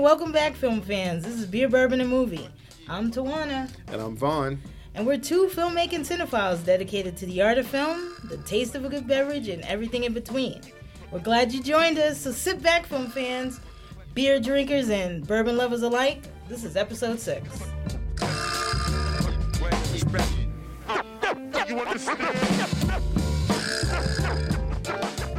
welcome back, film fans. This is Beer, Bourbon, and Movie. I'm Tawana. And I'm Vaughn. And we're two filmmaking cinephiles dedicated to the art of film, the taste of a good beverage, and everything in between. We're glad you joined us, so sit back, film fans, beer drinkers, and bourbon lovers alike. This is episode six.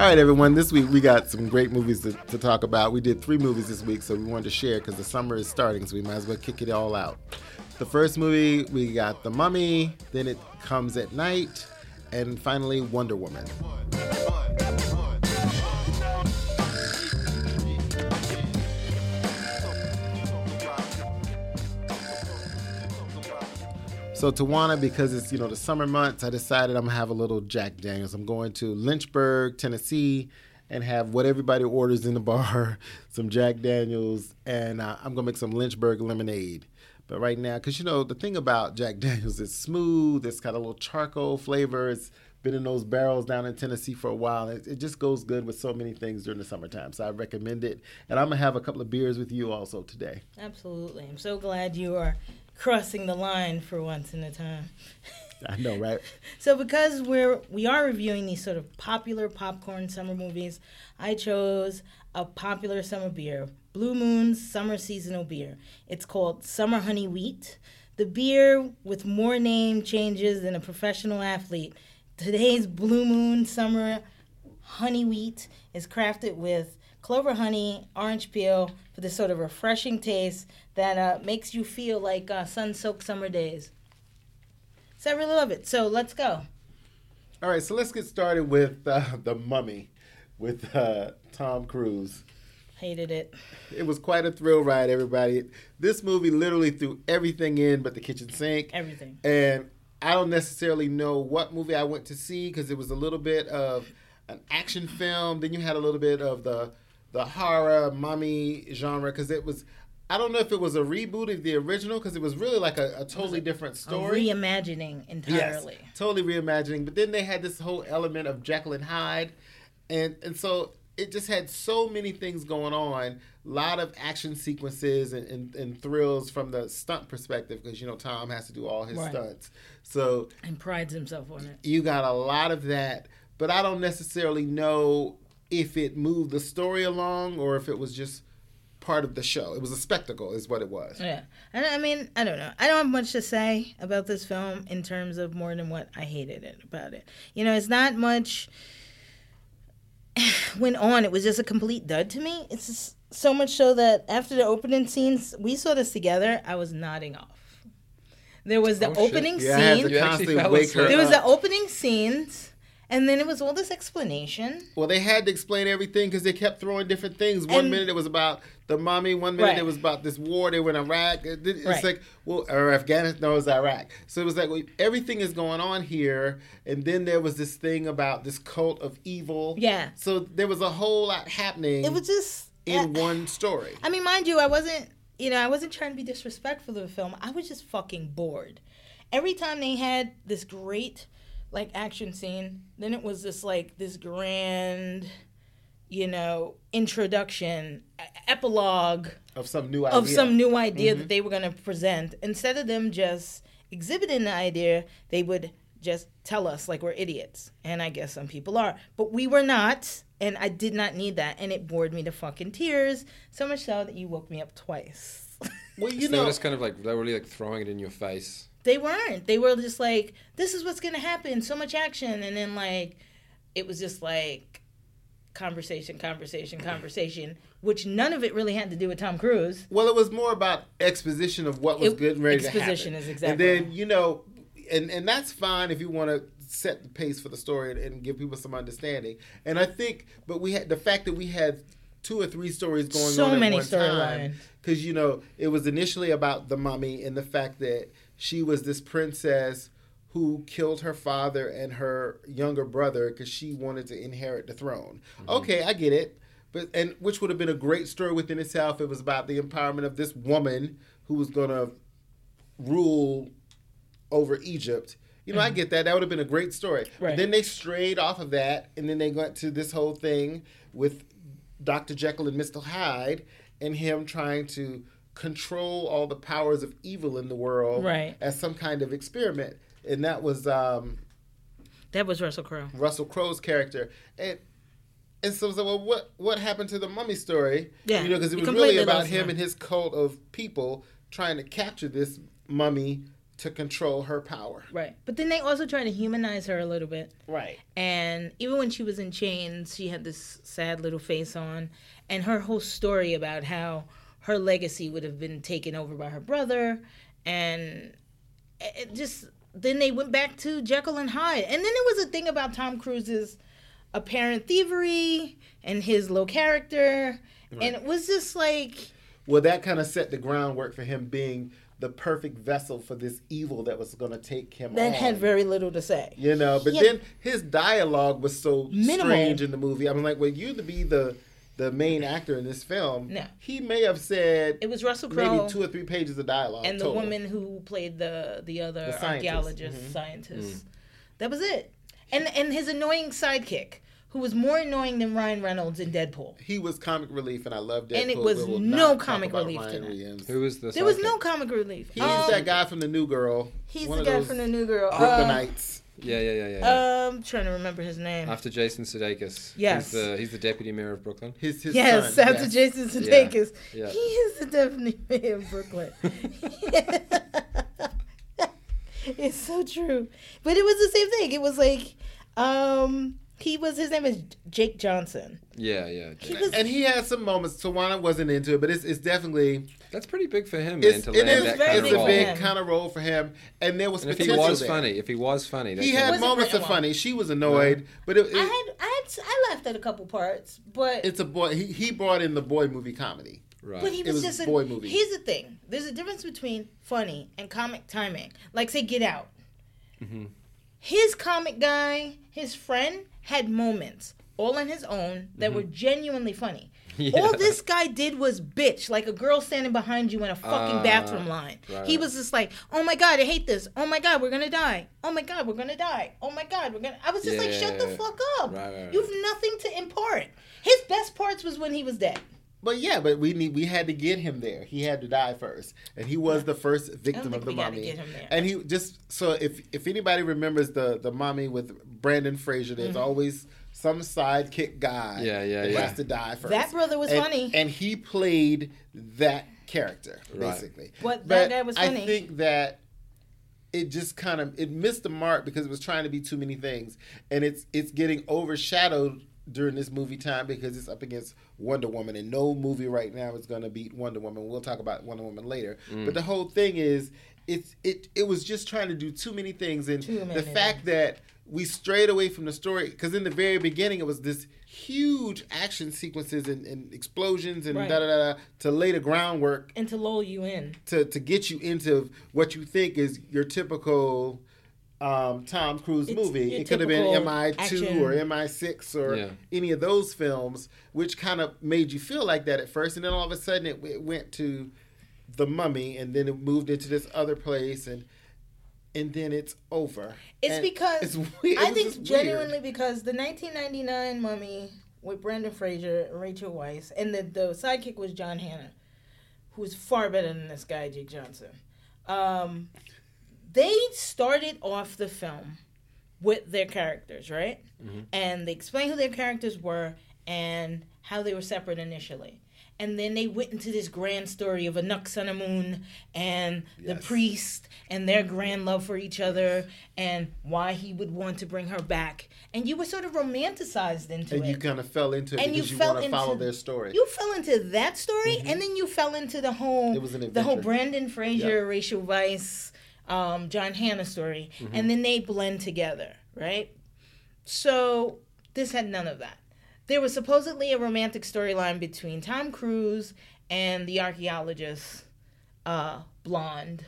All right, everyone. This week we got some great movies to, to talk about. We did three movies this week, so we wanted to share because the summer is starting, so we might as well kick it all out. The first movie, we got The Mummy, then It Comes at Night, and finally Wonder Woman. So Tawana, because it's you know the summer months, I decided I'm gonna have a little Jack Daniels. I'm going to Lynchburg, Tennessee, and have what everybody orders in the bar, some Jack Daniels, and uh, I'm gonna make some Lynchburg lemonade. But right now, because you know the thing about Jack Daniels, it's smooth. It's got a little charcoal flavor. It's been in those barrels down in Tennessee for a while. It, it just goes good with so many things during the summertime. So I recommend it. And I'm gonna have a couple of beers with you also today. Absolutely. I'm so glad you are crossing the line for once in a time. I know, right? so because we're we are reviewing these sort of popular popcorn summer movies, I chose a popular summer beer, Blue Moon's summer seasonal beer. It's called Summer Honey Wheat. The beer with more name changes than a professional athlete. Today's Blue Moon Summer Honey Wheat is crafted with clover honey, orange peel for this sort of refreshing taste that uh, makes you feel like uh, sun-soaked summer days. So I really love it. So let's go. All right, so let's get started with uh, the Mummy with uh, Tom Cruise. Hated it. It was quite a thrill ride, everybody. This movie literally threw everything in but the kitchen sink. Everything. And I don't necessarily know what movie I went to see because it was a little bit of an action film. Then you had a little bit of the the horror mummy genre because it was I don't know if it was a reboot of the original because it was really like a, a totally a, different story. reimagining entirely. Yes, totally reimagining. But then they had this whole element of Jekyll and Hyde, and and so it just had so many things going on. A lot of action sequences and, and, and thrills from the stunt perspective because you know Tom has to do all his right. stunts. So and prides himself on it. You got a lot of that, but I don't necessarily know if it moved the story along or if it was just part of the show. It was a spectacle, is what it was. Yeah, and I mean, I don't know. I don't have much to say about this film in terms of more than what I hated it about it. You know, it's not much went on. It was just a complete dud to me. It's just so much so that after the opening scenes, we saw this together. I was nodding off. There was the oh, opening scene. Yeah, there was the opening scenes and then it was all this explanation. Well, they had to explain everything because they kept throwing different things. One and, minute it was about the mummy. One minute right. it was about this war they were in Iraq. It's right. like, well, or Afghanistan. No, it was Iraq. So it was like well, everything is going on here. And then there was this thing about this cult of evil. Yeah. So there was a whole lot happening. It was just in uh, one story. I mean, mind you, I wasn't. You know, I wasn't trying to be disrespectful of the film. I was just fucking bored. Every time they had this great like action scene. Then it was this like this grand, you know, introduction, epilogue of some new idea. of some new idea mm-hmm. that they were going to present. Instead of them just exhibiting the idea, they would just tell us like we're idiots. And I guess some people are, but we were not. And I did not need that, and it bored me to fucking tears. So much so that you woke me up twice. well, you so know, just kind of like they were really like throwing it in your face they weren't. They were just like, this is what's gonna happen. So much action, and then like, it was just like conversation, conversation, conversation, which none of it really had to do with Tom Cruise. Well, it was more about exposition of what was it, good and ready to happen. Exposition is exactly. And then you know, and and that's fine if you want to set the pace for the story and, and give people some understanding. And I think, but we had the fact that we had two or three stories going so on at many one time because you know it was initially about the mummy and the fact that she was this princess who killed her father and her younger brother because she wanted to inherit the throne. Mm-hmm. Okay, I get it. But and which would have been a great story within itself. It was about the empowerment of this woman who was going to rule over Egypt. You know, mm-hmm. I get that. That would have been a great story. Right. But then they strayed off of that, and then they went to this whole thing with Dr. Jekyll and Mr. Hyde, and him trying to control all the powers of evil in the world Right. as some kind of experiment. And that was um, That was Russell Crowe. Russell Crowe's character. And and so, so well, what what happened to the mummy story? Yeah, you know, because it was really about him and his cult of people trying to capture this mummy to control her power. Right. But then they also tried to humanize her a little bit. Right. And even when she was in chains, she had this sad little face on. And her whole story about how her legacy would have been taken over by her brother. And it just, then they went back to Jekyll and Hyde. And then there was a thing about Tom Cruise's apparent thievery and his low character. And it was just like, Well, that kind of set the groundwork for him being the perfect vessel for this evil that was going to take him that on. had very little to say. You know, but had- then his dialogue was so Minimal. strange in the movie. I was like, well, you to be the the main actor in this film, No. he may have said It was Russell Crowe. maybe two or three pages of dialogue. and the total. woman who played the the other The scientist. archaeologist Mhm. scientist. That was it. And and his annoying sidekick, who was more annoying than Ryan Reynolds in Deadpool. he was comic relief, and I loved it. And it was no comic relief to that. Who was the? There was no comic relief. He's Um, that guy from the New Girl. He's the guy from the New Girl. Uh, Brooklynites. Yeah, yeah, yeah, yeah. yeah. um, trying to remember his name. after Jason Sudeikis. yes. He's the he's the deputy mayor of Brooklyn. His his yes, son. after yes. Jason Sudeikis, Yeah. he is the deputy mayor of Brooklyn. it's so true, but it was the same thing. It was like, um, he was his name is Jake Johnson. Yeah, yeah. He was And he had some moments. Tawana wasn't into it, but it's it's definitely That's pretty big for him, man, it's, to it land is that very kind it's of a role. big kind of role for him. And there was And if he was there. funny, if he was funny, He had moments of funny. She was annoyed, but it, it- I had I had I laughed at a couple parts, but it's a boy. He, he brought in the boy movie comedy. right. But he was, was just a boy movie. Here's the thing: there's a difference between funny and comic timing. Like say, Get Out. Mm-hmm. His comic guy, his friend, had moments all on his own that were genuinely funny. Yeah. All this guy did was bitch, like a girl standing behind you in a fucking Ah, bathroom line. right, He was just like, "Oh my god, I hate this. Oh my god, we're gonna die. Oh my god, we're gonna die. Oh my god, we're gonna." I was just like, "Shut the Yeah. fuck up. Right, right. You've nothing to impart." His best parts was when he was dead. But yeah, but we need we had to get him there. He had to die first, and he was the first victim of the we gotta mummy. get him there. And he just so if if anybody remembers the the mummy with Brendan Fraser, there's Mm-hmm. always some sidekick guy. Yeah, yeah, that yeah. has to die first. That brother was And- funny. and he played that character Right. basically. But that guy was funny. I think that it just kind of it missed the mark because it was trying to be too many things, and it's it's getting overshadowed during this movie time because it's up against Wonder Woman, and no movie right now is going to beat Wonder Woman. We'll talk about Wonder Woman later, Mm. but the whole thing is it's it it was just trying to do too many things, and Too the many. fact that we strayed away from the story because in the very beginning it was this huge action sequences and, and explosions and Right. da da da da to lay the groundwork and to lull you in. to to get you into what you think is your typical um, Tom Cruise It's movie. It could have been MI two or MI six or Yeah. any of those films, which kind of made you feel like that at first, and then all of a sudden it, it went to the Mummy, and then it moved into this other place, and and then it's over. It's And because it's weird. I It was think just weird. genuinely because the 1999 Mummy with Brendan Fraser and Rachel Weisz, and the the sidekick was John Hannah, who's far better than this guy Jake Johnson. Um, they started off the film with their characters, right? And they explained who their characters were and how they were separate initially. And then they went into this grand story of a Nux on a moon and the priest and their grand love for each other and why he would want to bring her back. And you were sort of romanticized into and it. you kind of fell into it And you because you, fell want to follow their story. You fell into that story, and then you fell into the whole Mm-hmm. It was an the whole. Brendan Fraser, Rachel Weisz, um, John Hannah story, Mm-hmm. and then they blend together, right? So this had none of that. There was supposedly a romantic storyline between Tom Cruise and the archaeologist, uh, blonde,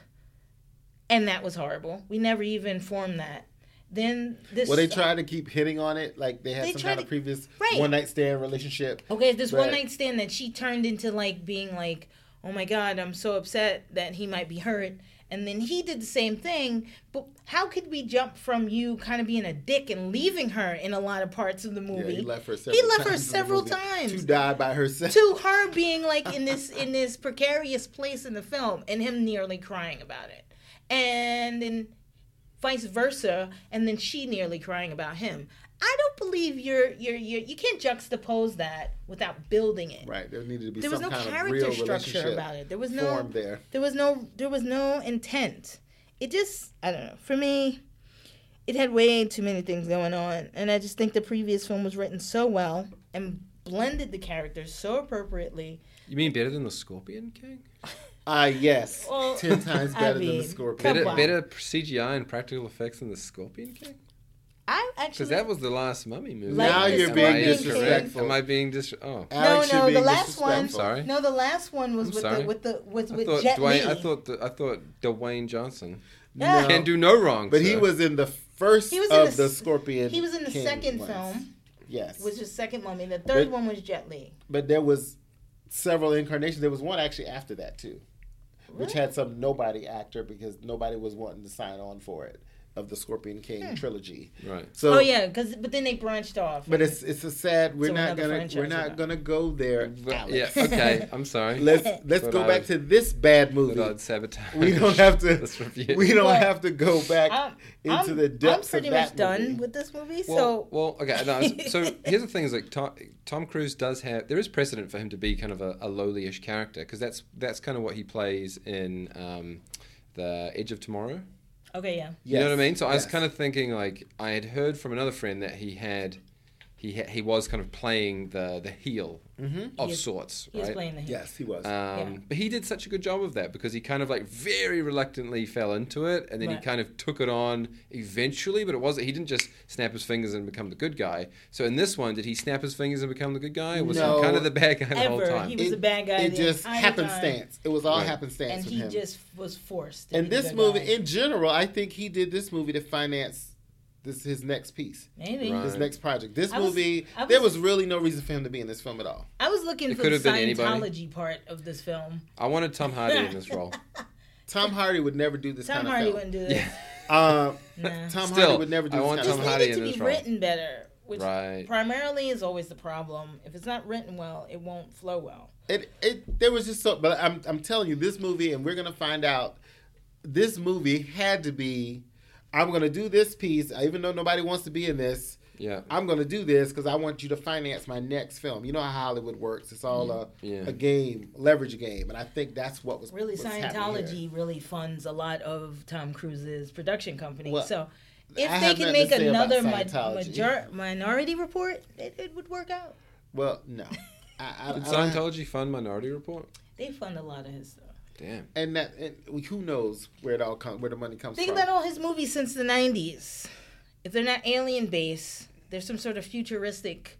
and that was horrible. We never even formed that. Then this. well, they tried to keep hitting on it, like they had They some kind to- of previous Right. one night stand relationship. Okay, this But- one night stand that she turned into like being like, oh my god, I'm so upset that he might be hurt, And then he did the same thing. But how could we jump from you kind of being a dick and leaving her in a lot of parts of the movie Yeah, he left her several left times the several times. to die by herself. to her being like in this in this precarious place in the film and him nearly crying about it and then vice versa and then she nearly crying about him i don't believe you're you're, you're you can't juxtapose that without building it Right, there needed to be there was no kind of character real structure about it there was no formed there. there was no there was no intent it just i don't know for me it had way too many things going on and i just think the previous film was written so well and blended the characters so appropriately You mean better than the Scorpion King? Ah, yes, Well, ten times I better than the Scorpion. come Better, better CGI and practical effects than the Scorpion King? I actually Because that was the last Mummy movie. Like Now you're being I Scorpion disrespectful. Am I being dis? Oh, no Alex, you're no the last one disrespectful. Sorry. no the last one was I'm with sorry. the with the with, I with thought jet Dwayne. Li. I thought the, I thought Dwayne Johnson Yeah. No. can do no wrong. But he was in the first He was in of the the, Scorpion. he was in the King second ones. film Yes, which was second mummy the third But- one was Jet Li. but there was several incarnations. There was one actually after that too, which had some nobody actor because nobody was wanting to sign on for it of the Scorpion King trilogy. right. So, oh yeah because but then they branched off but it's it's a sad. We're To not gonna we're not not. gonna go there. But, yeah. Alex. Okay. I'm sorry. Let's let's go back to this bad movie. But I'd sabotage. We don't have to. We don't Well, have to go back I'm, into I'm, the I'm depths pretty of much that done movie. with this movie Well, so well, okay. No, so here's the thing: is like Tom, Tom Cruise does have there is precedent for him to be kind of a, a lowly-ish character because that's that's kind of what he plays in um, the Edge of Tomorrow. Okay yeah You know what I mean? So I was yes. kind of thinking like I had heard from another friend that he had he ha- he was kind of playing the the heel Mm-hmm. of He is- sorts, he was right? playing the heel. Yes, he was. Um, Yeah. But he did such a good job of that because he kind of like very reluctantly fell into it, and then he kind of took it on eventually. But it wasn't. He didn't just snap his fingers and become the good guy. So in this one, did he snap his fingers and become the good guy? Or was No. he kind of the bad guy the whole Ever. time? He was a bad guy It the just entire happenstance. It was all Right. happenstance and with he him. just was forced to and this movie, guy. in general, I think he did this movie to finance this is his next piece, maybe Right. his next project. This I was- movie, there was- was really no reason for him to be in this film at all. I was looking It for the have been anybody. Scientology part of this film. I wanted Tom Hardy in this role. Tom Hardy would never do this Tom kind Hardy of wouldn't do this. Uh, Nah. Tom Still, Hardy would never do I this want kind This Tom of Hardy needed to in be this role. written better, which Right. primarily is always the problem. If it's not written well, it won't flow well. It, it there was just so but I'm I'm telling you this movie and we're gonna find out this movie had to be I'm gonna do this piece even though nobody wants to be in this Yeah. I'm gonna do this because I want you to finance my next film. You know how Hollywood works. It's all a, Yeah. a game, leverage game, and I think that's what was Really, what's happening here. Scientology really funds a lot of Tom Cruise's production company. Well, so if I they have can make to say about another mi- major- minority report, it, it would work out. Well, no, I, I, Did I don't Scientology fund Minority Report? They fund a lot of his stuff. Damn. and that and who knows where it all comes, where the money comes Think from. Think about all his movies since the 90s. If they're not alien based, there's some sort of futuristic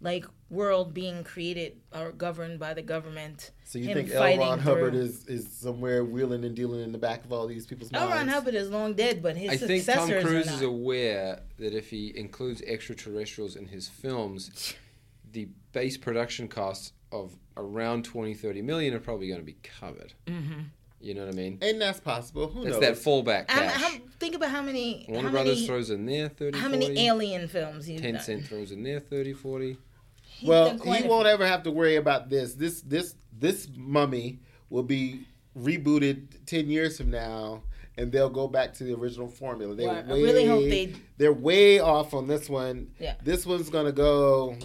like world being created or governed by the government. so you think L. Ron Hubbard through- is is somewhere wheeling and dealing in the back of all these people's L. minds? Ron Hubbard is long dead, but his I think Tom Cruise is aware that if he includes extraterrestrials in his films, the base production costs of around 20, 30 million are probably going to be covered. mm-hmm. You know what I mean? and that's possible. Who That's knows? that fallback How, cash. how, think about how many Warner how Brothers many, throws in there 30, how 40. many alien films he's done. Tencent throws in there 30, 40. He's well, he won't ever have to worry about this. This this this mummy will be rebooted ten years from now, and they'll go back to the original formula. They Well, I way, really hope they- They're way off on this one. Yeah. This one's gonna go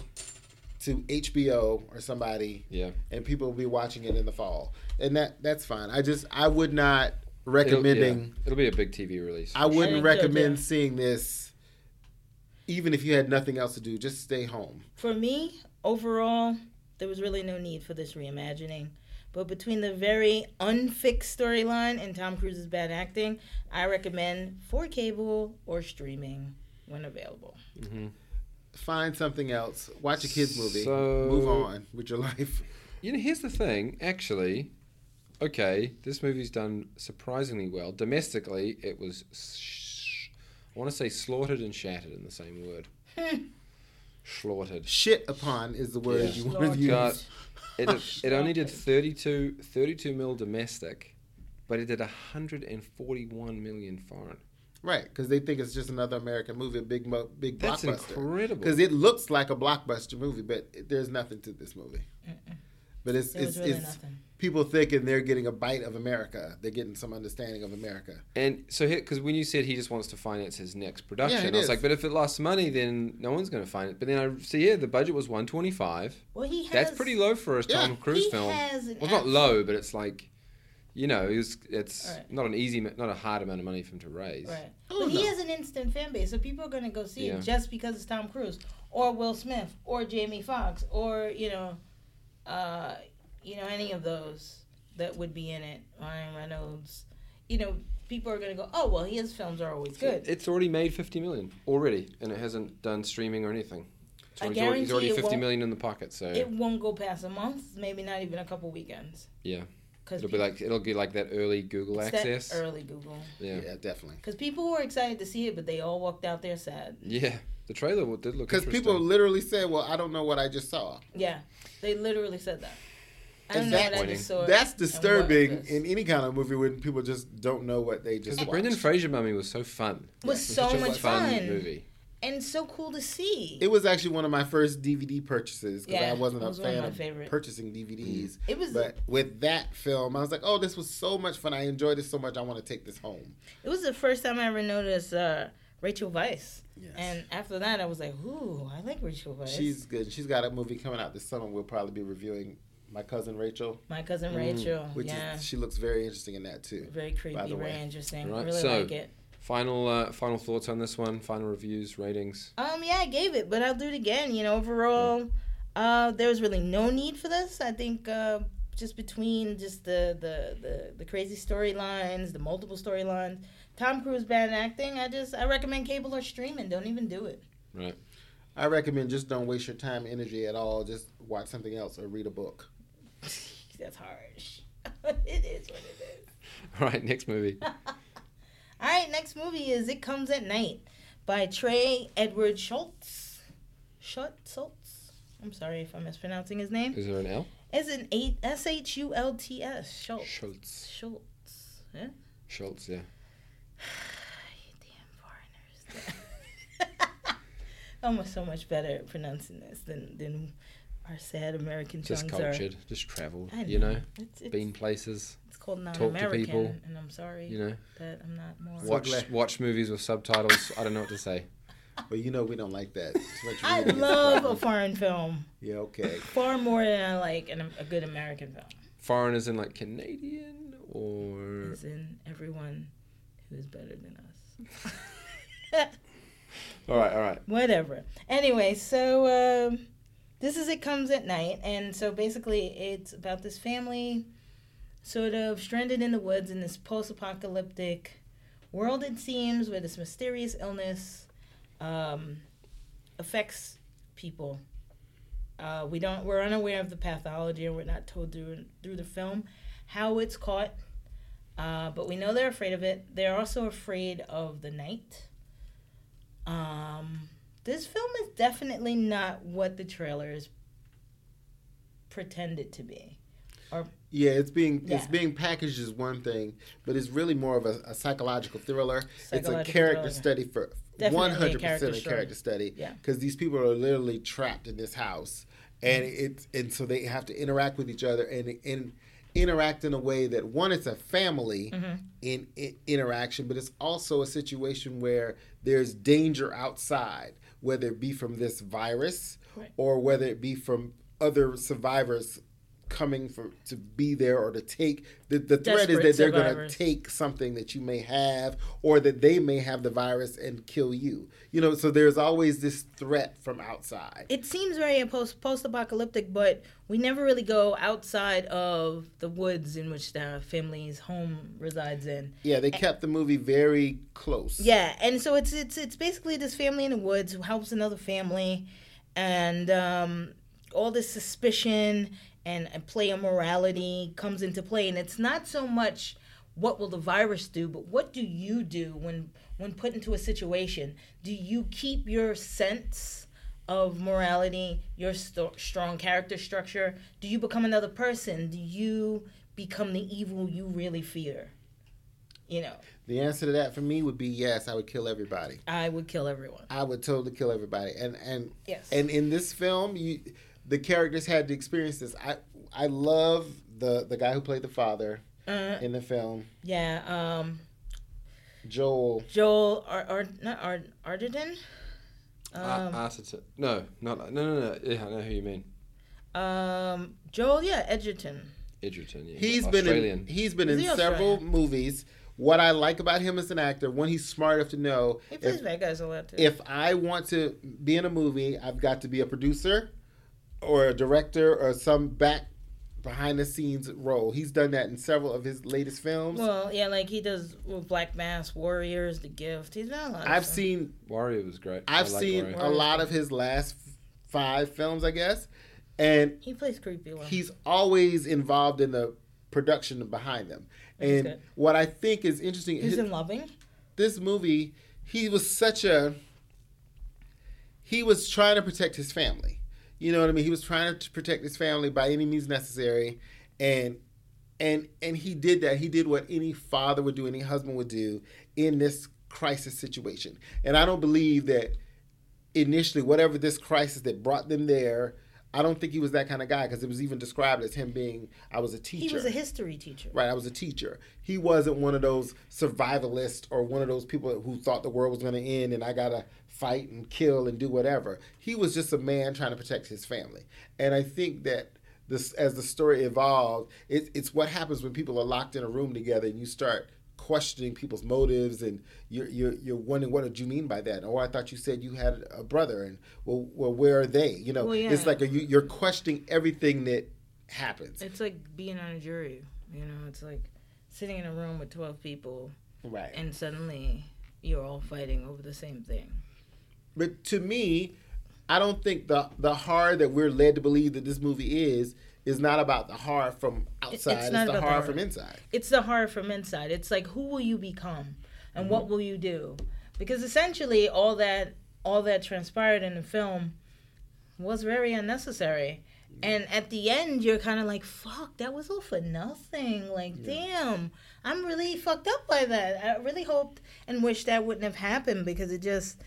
to HBO or somebody, Yeah. and people will be watching it in the fall, and that that's fine. I just I would not It'll, recommending. yeah, it'll be a big TV release. I wouldn't think so, recommend too. seeing this, even if you had nothing else to do. Just stay home. For me, overall, there was really no need for this reimagining. But between the very unfixed storyline and Tom Cruise's bad acting, I recommend for cable or streaming when available. hmm find something else. Watch a kids movie. So- Move on with your life. You know, here's the thing. Actually, okay, this movie's done surprisingly well. Domestically, it was, sh- I want to say slaughtered and shattered in the same word. slaughtered. Shit upon is the word Yeah. you want to use. God. It, it only did 32, 32 mil domestic, but it did 141 million foreign. Right, because they think it's just another American movie, a big, mo- big That's blockbuster. incredible. Because it looks like a blockbuster movie, but it, there's nothing to this movie. But it's There it's, really it's nothing. people thinking they're getting a bite of America. They're getting some understanding of America. And so, because when you said he just wants to finance his next production, Yeah, I was is. like, but if it lost money, then no one's going to find it. But then I see here the budget was 125. Well, he has. That's pretty low for a Yeah. Tom Cruise he film. has an Well, it's not low, but it's like, you know, it was, it's Right. not an easy, not a hard amount of money for him to raise. Right. Oh, but he no. has an instant fan base, so people are going to go see Yeah. it just because it's Tom Cruise or Will Smith or Jamie Foxx or you know, uh, you know any of those that would be in it. Ryan Reynolds. You know, people are going to go, oh well, his films are always good. It's already made 50 million already, and it hasn't done streaming or anything. It's I already, he's already- he's guarantee already it won't- in the pocket, so It won't go past a month, maybe not even a couple weekends. yeah, Because it'll be like it'll be like that early Google access. early Google. yeah. Yeah, definitely. Because people were excited to see it, but they all walked out there sad. yeah, The trailer did look Because people literally said, "Well, I don't know what I just saw." Yeah, they literally said that. I don't And know that- what I just saw. That's disturbing in any kind of movie when people just don't know what they just. Because the. Brendan Fraser mummy was so fun. was It so such a much fun, movie. And so cool to see. It was actually one of my first DVD purchases because Yeah, I wasn't it a was one of fan of favorite. purchasing DVDs. It was But with that film, I was like, "Oh, this was so much fun! I enjoyed it so much. I want to take this home." it was the first time I ever noticed uh, Rachel Weisz, Yes. and after that I was like, "Ooh, I like Rachel Weisz." She's good. She's got a movie coming out this summer. We'll probably be reviewing. My cousin Rachel, my cousin Mm, Rachel. which yeah, is she looks very interesting in that too. very creepy, by the very way. interesting. Right, really so- like it. Final uh, final thoughts on this one. Final reviews, ratings. Um, yeah, I gave it, but I'll do it again. You know, overall, uh, there was really no need for this. I think uh, just between just the the the, the crazy storylines, the multiple storylines, Tom Cruise bad acting. I just I recommend cable or streaming. Don't even do it. Right. I recommend just don't waste your time, energy at all. Just watch something else or read a book. That's harsh. it is what it is. All right. Next movie. All right, next movie is It Comes at Night by Trey Edward Shults. Shults. Shults. I'm sorry if I'm mispronouncing his name. Is there an L? It's an eight S H U L T S. Shults. Shults. Shults. Yeah. Shults. Yeah. You damn foreigners. I'm so much better at pronouncing this than than our sad American Just tongues are. cultured. Just traveled. I You know. It's, it's, Been places. it's called to non-American, people, and I'm sorry You know. that I'm not more. Watch glad- watch movies with subtitles. I don't know what to say. But you know we don't like that. Too much I love a foreign film Yeah, okay. far more than I like an, a good American film. Foreigners in like Canadian or As in everyone who is better than us. all right, all right. Whatever. Anyway, so um, this is It Comes at Night. And so basically, it's about this family sort of stranded in the woods in this post apocalyptic world, it seems, where this mysterious illness um, affects people. Uh, we don't. We're unaware of the pathology, and we're not told through through the film how it's caught. Uh, but we know they're afraid of it. They're also afraid of the night. Um, this film is definitely not what the trailers pretended to be. Or Yeah, it's being it's being packaged as one thing, but it's really more of a, a psychological thriller. it's a character thriller. study for one hundred percent a character study. Yeah. because these people are literally trapped in this house, and it and so they have to interact with each other and and interact in a way that one it's a family Mm-hmm. in, in interaction, but it's also a situation where there's danger outside, whether it be from this virus Right. or whether it be from other survivors coming for to be there or to take the, the threat is that they're going to take something that you may have or that they may have the virus and kill you. You know so there's always this threat from outside. It seems very post post apocalyptic, but we never really go outside of the woods in which the family's home resides in. yeah they kept the movie very close. Yeah, and so it's it's it's basically this family in the woods who helps another family, and um, all this suspicion and, and play of morality comes into play, and it's not so much what will the virus do, but what do you do when when put into a situation? Do you keep your sense? Of morality, your sto- strong character structure. Do you become another person? Do you become the evil you really fear? You know, The answer to that for me would be yes. I would kill everybody. I would kill everyone. I would totally kill everybody. And and Yes. and in this film, you the characters had to experience this. I I love the the guy who played the father Uh, in the film, yeah. Um, Joel. Joel or or not Ard Arderton. Ar- Um, Arteta- no, not no, no, no. Yeah, I know who you mean. um, Joel, yeah, Edgerton. Edgerton. Yeah, He's Australian. been in he's been Is in he several Australian? movies. What I like about him as an actor, one, he's smart enough to know He plays if, bad guys a lot too. if I want to be in a movie, I've got to be a producer or a director or some back behind the scenes role. He's done that in several of his latest films. well, yeah, like he does with Black Mass, Warriors, The Gift. He's done a lot. of I've stuff. seen Warrior was great. I I've like seen Warrior. a lot of his last five films, I guess, and He plays creepy well. he's always involved in the production behind them. Which And what I think is interesting, He's his- in Loving. this movie, he was such a he was trying to protect his family. You know what I mean? He was trying to protect his family by any means necessary, and and and he did that. He did what any father would do, any husband would do in this crisis situation. And I don't believe that initially, whatever this crisis that brought them there, I don't think he was that kind of guy because it was even described as him being. I was a teacher. He was a history teacher. Right, I was a teacher. He wasn't one of those survivalists or one of those people who thought the world was going to end and I got to fight and kill and do whatever. He was just a man trying to protect his family. And I think that this as the story evolved, it, it's what happens when people are locked in a room together and you start questioning people's motives and you're, you're, you're wondering what did you mean by that? Or I thought you said you had a brother and well, well where are they? You know, Well, yeah. it's like a, you, you're questioning everything that happens. It's like being on a jury. You know, it's like sitting in a room with 12 people Right. and suddenly you're all fighting over the same thing. But to me, I don't think the the horror that we're led to believe that this movie is is not about the horror from outside. It's, not the about the horror horror. from inside. It's the horror from inside. It's like who will you become and what mm-hmm. will you do? Because essentially all that all that transpired in the film was very unnecessary. Mm-hmm. And at the end you're kind of like fuck, that was all for nothing. Like damn, I'm really fucked up by that. I really hoped and wished that wouldn't have happened because it just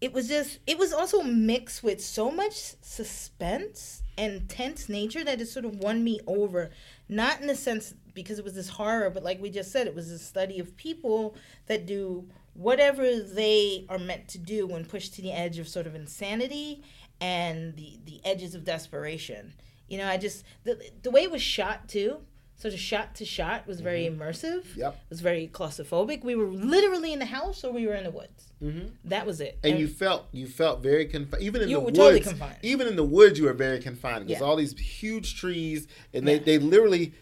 it was just it was also mixed with so much suspense and tense nature that it sort of won me over. Not in the sense because it was this horror but like we just said it was a study of people that do whatever they are meant to do when pushed to the edge of sort of insanity and the the edges of desperation. You know i just the, the way it was shot too sort of shot to shot was very immersive Yep. it was very claustrophobic we were literally in the house or we were in the woods Mm-hmm. that was it And you felt you felt very confined. Even in the woods, totally confined. even in the woods, you were very confined. There's Yeah. all these huge trees, and they, Yeah. they literally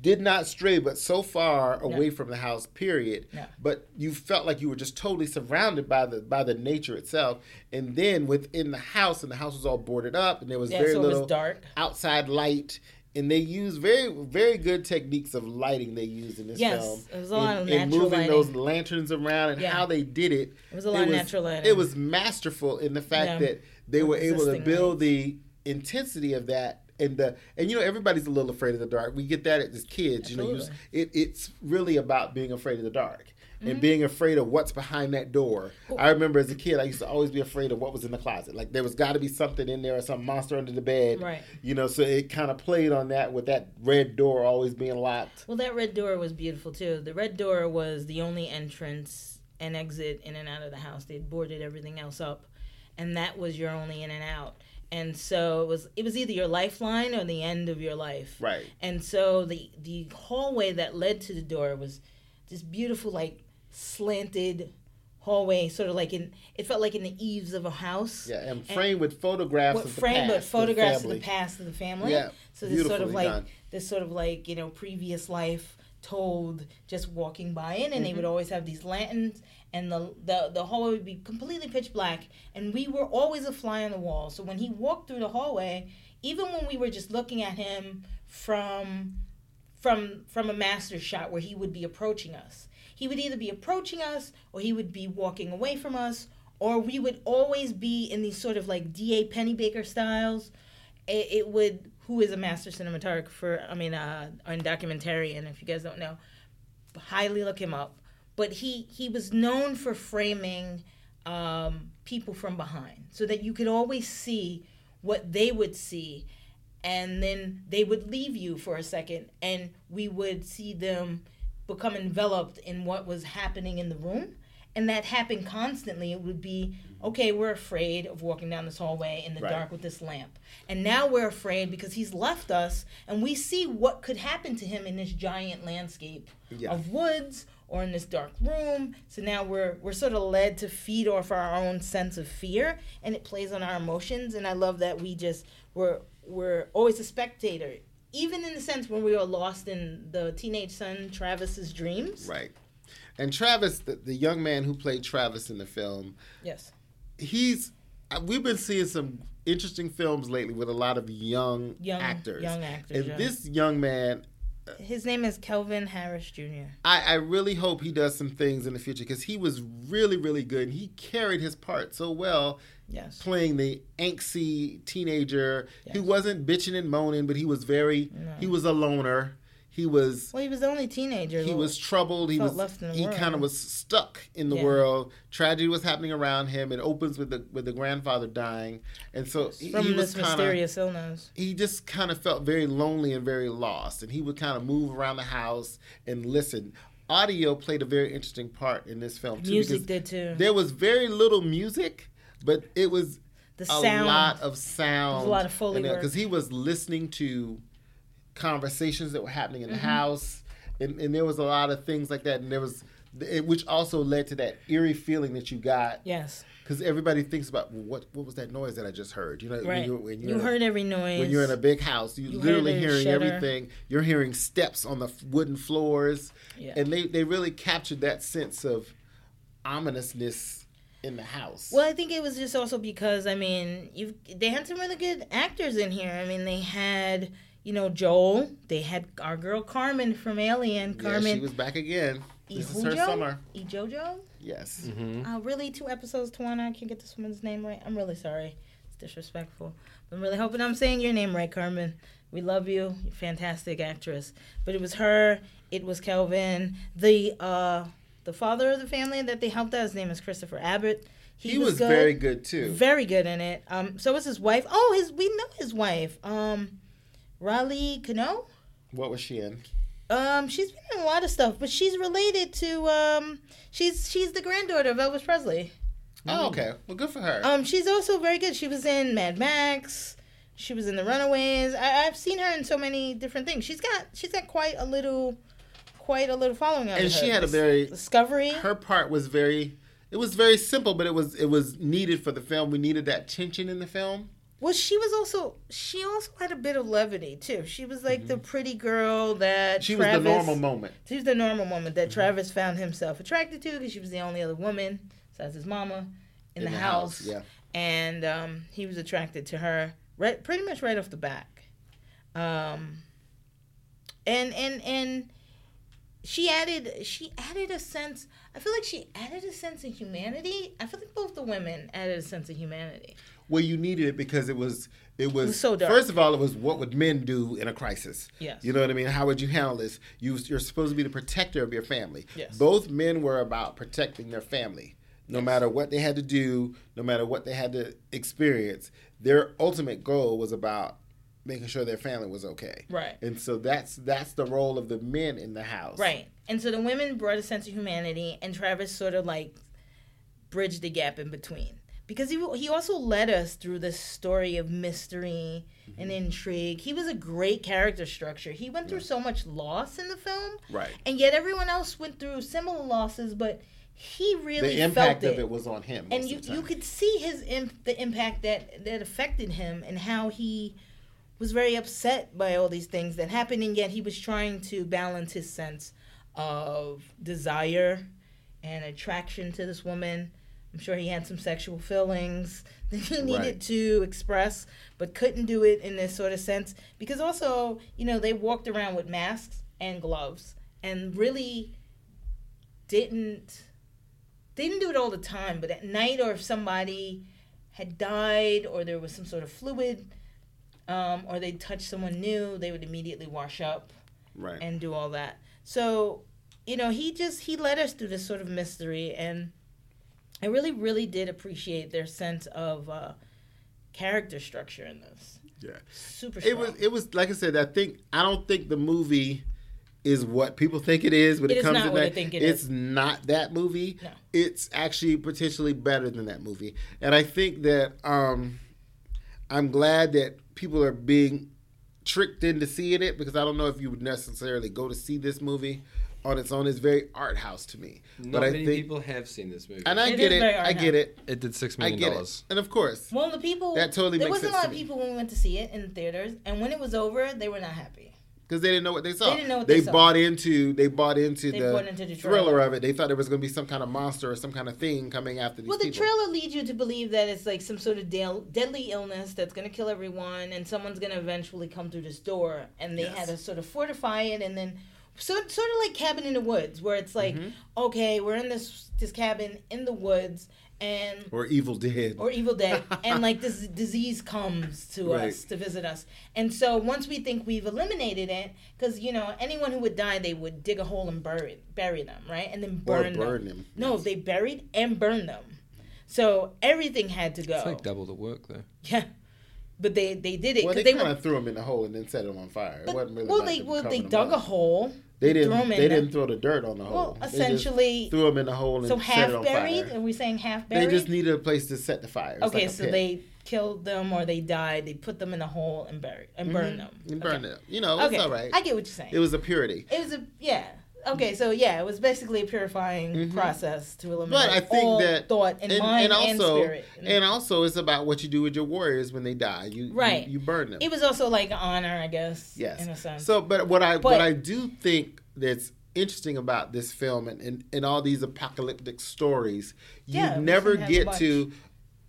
did not stray, but so far away from the house. Period. Yeah. But you felt like you were just totally surrounded by the by the nature itself. And then within the house, and the house was all boarded up, and there was Yeah, very so it was little dark. outside light. And they used very, very good techniques of lighting. They used in this Yes, film. it was a lot in, of natural moving lighting. those lanterns around and Yeah. how they did it. It was a lot of natural lighting. It was masterful in the fact Yeah. that they were able to build the intensity of that and the and you know everybody's a little afraid of the dark. We get that as kids. You know, you, Absolutely. it, it's really about being afraid of the dark Mm-hmm. and being afraid of what's behind that door. I remember as a kid, I used to always be afraid of what was in the closet. Like there was got to be something in there or some monster under the bed. Right. You know, so it kind of played on that with that red door always being locked. Well, that red door was beautiful too. The red door was the only entrance and exit in and out of the house. They'd boarded everything else up, and that was your only in and out. And so it was it was either your lifeline or the end of your life. Right. And so the the hallway that led to the door was this beautiful like slanted hallway, sort of like in it felt like in the eaves of a house. Yeah, and framed with photographs what of framed past, but of the photographs of the past of the family. Yeah, So this sort of like done. this sort of like you know previous life told just walking by it, and they Mm-hmm. would always have these lanterns, and the the the hallway would be completely pitch black, and we were always a fly on the wall. So when he walked through the hallway, even when we were just looking at him from from from a master shot where he would be approaching us. He would either be approaching us or he would be walking away from us or we would always be in these sort of like D.A. Pennebaker styles. It, it would who is a master cinematographer, I mean uh documentarian if you guys don't know. Highly look him up. but he he was known for framing um, people from behind, so that you could always see what they would see, and then they would leave you for a second, and we would see them become enveloped in what was happening in the room. And that happened constantly. It would be okay we're afraid of walking down this hallway in the Right. dark with this lamp. And now we're afraid because he's left us and we see what could happen to him in this giant landscape Yeah. of woods or in this dark room. So now we're we're sort of led to feed off our own sense of fear and it plays on our emotions. And i love that we just we're we're always a spectator even in the sense when we were lost in the teenage son travis's dreams Right. And Travis, the, the young man who played Travis in the film, yes he's uh, we've been seeing some interesting films lately with a lot of young, Young- actors. young actors, And this young man, His name is Kelvin Harris Jr. I, I really hope he does some things in the future because he was really, really good. And he carried his part so well, Yes. playing the angsty teenager who Yes. wasn't bitching and moaning, but he was very, No. he was a loner. He was Well, he was the only teenager. he was troubled. He was left in the he kind of was stuck in the Yeah. world. Tragedy was happening around him. It opens with the with the grandfather dying, and so he, from he was this kind of mysterious illness. he just kind of felt very lonely and very lost. And he would kind of move around the house and listen. Audio played a very interesting part in this film too. Music did too. There was very little music, but it was The a sound. lot of sound. a lot of Foley because he was listening to conversations that were happening in the mm-hmm. house, and, and there was a lot of things like that, and there was. It, which also led to that eerie feeling that you got yes. because everybody thinks about well, what what was that noise that I just heard? You know, when you're, when you're you heard every noise. when you're in a big house, you, You literally hearing everything. You're hearing steps on the wooden floors, Yeah. and they they really captured that sense of ominousness in the house. Well, I think it was just also because I mean, you they had some really good actors in here. I mean, they had you know Joel. They had our girl Carmen from Alien. yeah, Carmen she was back again. This is her Ihujo? summer. Ijojo. Yes. Mm-hmm. Uh, really, two episodes to one. I can't get this woman's name right. I'm really sorry. It's disrespectful. I'm really hoping I'm saying your name right, Carmen. We love you. You're a fantastic actress. But it was her. It was Kelvin. The uh, the father of the family that they helped out. His name is Christopher Abbott. He, was, good very good too. Very good in it. Um, so was his wife. Oh, his we know his wife. Um, Riley Keough. What was she in? Um, she's been in a lot of stuff, but she's related to um, she's she's the granddaughter of Elvis Presley. Oh, okay. Well, good for her. Um, she's also very good. She was in Mad Max. She was in The Runaways. I, I've seen her in so many different things. She's got she's got quite a little, quite a little following And her. she had a very- Discovery. her part was very. It was very simple, but it was it was needed for the film. We needed that tension in the film. Well, she was also she also had a bit of levity too. She was like the pretty girl that Mm-hmm. She Travis, was the normal moment. She was the normal woman that Travis found himself attracted to because she was the only other woman besides his mama in, the, house. Yeah. and um, he was attracted to her right pretty much right off the back um, and and and she added she added a sense i feel like she added a sense of humanity i feel like both the women added a sense of humanity Well, you needed it because it was it was, was so dark. first of all it was what would men do in a crisis. Yes. You know what I mean? How would you handle this? You you're supposed to be the protector of your family. Yes. Both men were about protecting their family. No matter what they had to do, no matter what they had to experience, their ultimate goal was about making sure their family was okay. Right. And so that's that's the role of the men in the house. right and so the women brought a sense of humanity and travis sort of like bridged the gap in between because he, he also led us through this story of mystery and mm-hmm. intrigue he was a great character structure he went through so much loss in the film Right. and yet everyone else went through similar losses but he really The impact felt of it. it was on him. and you, you could see his imp, the impact that that affected him and how he was very upset by all these things that happened and yet he was trying to balance his sense of desire and attraction to this woman i'm sure he had some sexual feelings that he needed Right. to express but couldn't do it in this sort of sense because also you know they walked around with masks and gloves and really didn't they didn't do it all the time, but at night or if somebody had died or there was some sort of fluid um, or they touched someone new, they would immediately wash up right. and do all that. So you know, he just he led us through this sort of mystery, and I really, really did appreciate their sense of uh, character structure in this. Yeah. Super strong. It was it was like I said. I think I don't think the movie is what people think it is when It it, is comes not to what that. It it's is. not that movie. No. It's actually potentially better than that movie, and I think that um, I'm glad that people are being tricked into seeing it because I don't know if you would necessarily go to see this movie on its own. is very art house to me, Not but I many think, people have seen this movie. and I It get it. I get it. it did six million I get dollars. it. And of course, Well, the people That totally there makes wasn't a lot of people when we went to see it in theaters, and when it was over, they were not happy. because they didn't know what they saw. They didn't know what they saw. bought into. They bought into They the bought into the thriller trailer. of it. They thought there was going to be some kind of monster or some kind of thing coming after these Well, the people. trailer leads you to believe that it's like some sort of del- deadly illness that's going to kill everyone, and someone's going to eventually come through this door, and they Yes. had to sort of fortify it, and then so sort of like Cabin in the Woods, where it's like, Mm-hmm. okay, we're in this this cabin in the woods, and or Evil Dead. or Evil Dead, and like this disease comes to Right. us to visit us, and so once we think we've eliminated it, because you know anyone who would die, they would dig a hole and bury bury them, right, and then Or burn, burn them. them, No, yes. they buried and burned them, so everything had to go. It's like double the work though. yeah, but they they did it well, because they, they, kind were. of threw them in the hole and then set them on fire. It wasn't really well, they well they covering them dug a hole. They didn't. in They there. didn't throw the dirt on the hole. Well, just essentially- threw them in the hole and So set half it on buried? Are we saying half buried? They just needed a place to set the fire. Okay, like so pit. they killed them or they died. They put them in a hole and buried and mm-hmm. burned them. and Okay. burned it. You know, Okay, it's all right. I get what you're saying. it was a purity. It was a yeah. Okay, so yeah, it was basically a purifying mm-hmm. process to eliminate But I think all that thought and, mind and, also spirit. and also it's about what you do with your warriors when they die. You Right. You, you burn them. it was also like honor, I guess. Yes. in a sense. So, but what I But- what I do think that's interesting about this film and, and, and all these apocalyptic stories, you Yeah, we never shouldn't have a get to.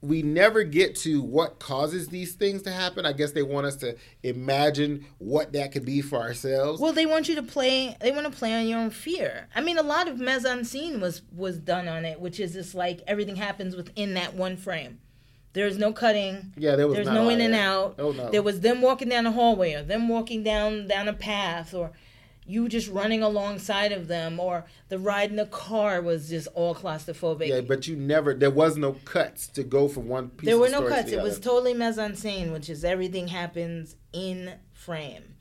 We never get to what causes these things to happen. I guess they want us to imagine what that could be for ourselves. Well, they want you to play. They want to play on your own fear. I mean, a lot of mise en scene was was done on it, which is just like everything happens within that one frame. There's no cutting. yeah, there was There's no in and out. Oh no. There was them walking down the hallway, or them walking down down a path, or you just running alongside of them, or the ride in the car was just all claustrophobic. yeah, but you never. There was no cuts to go from one piece. there were no cuts. It was totally mise en scene, which is everything happens in frame.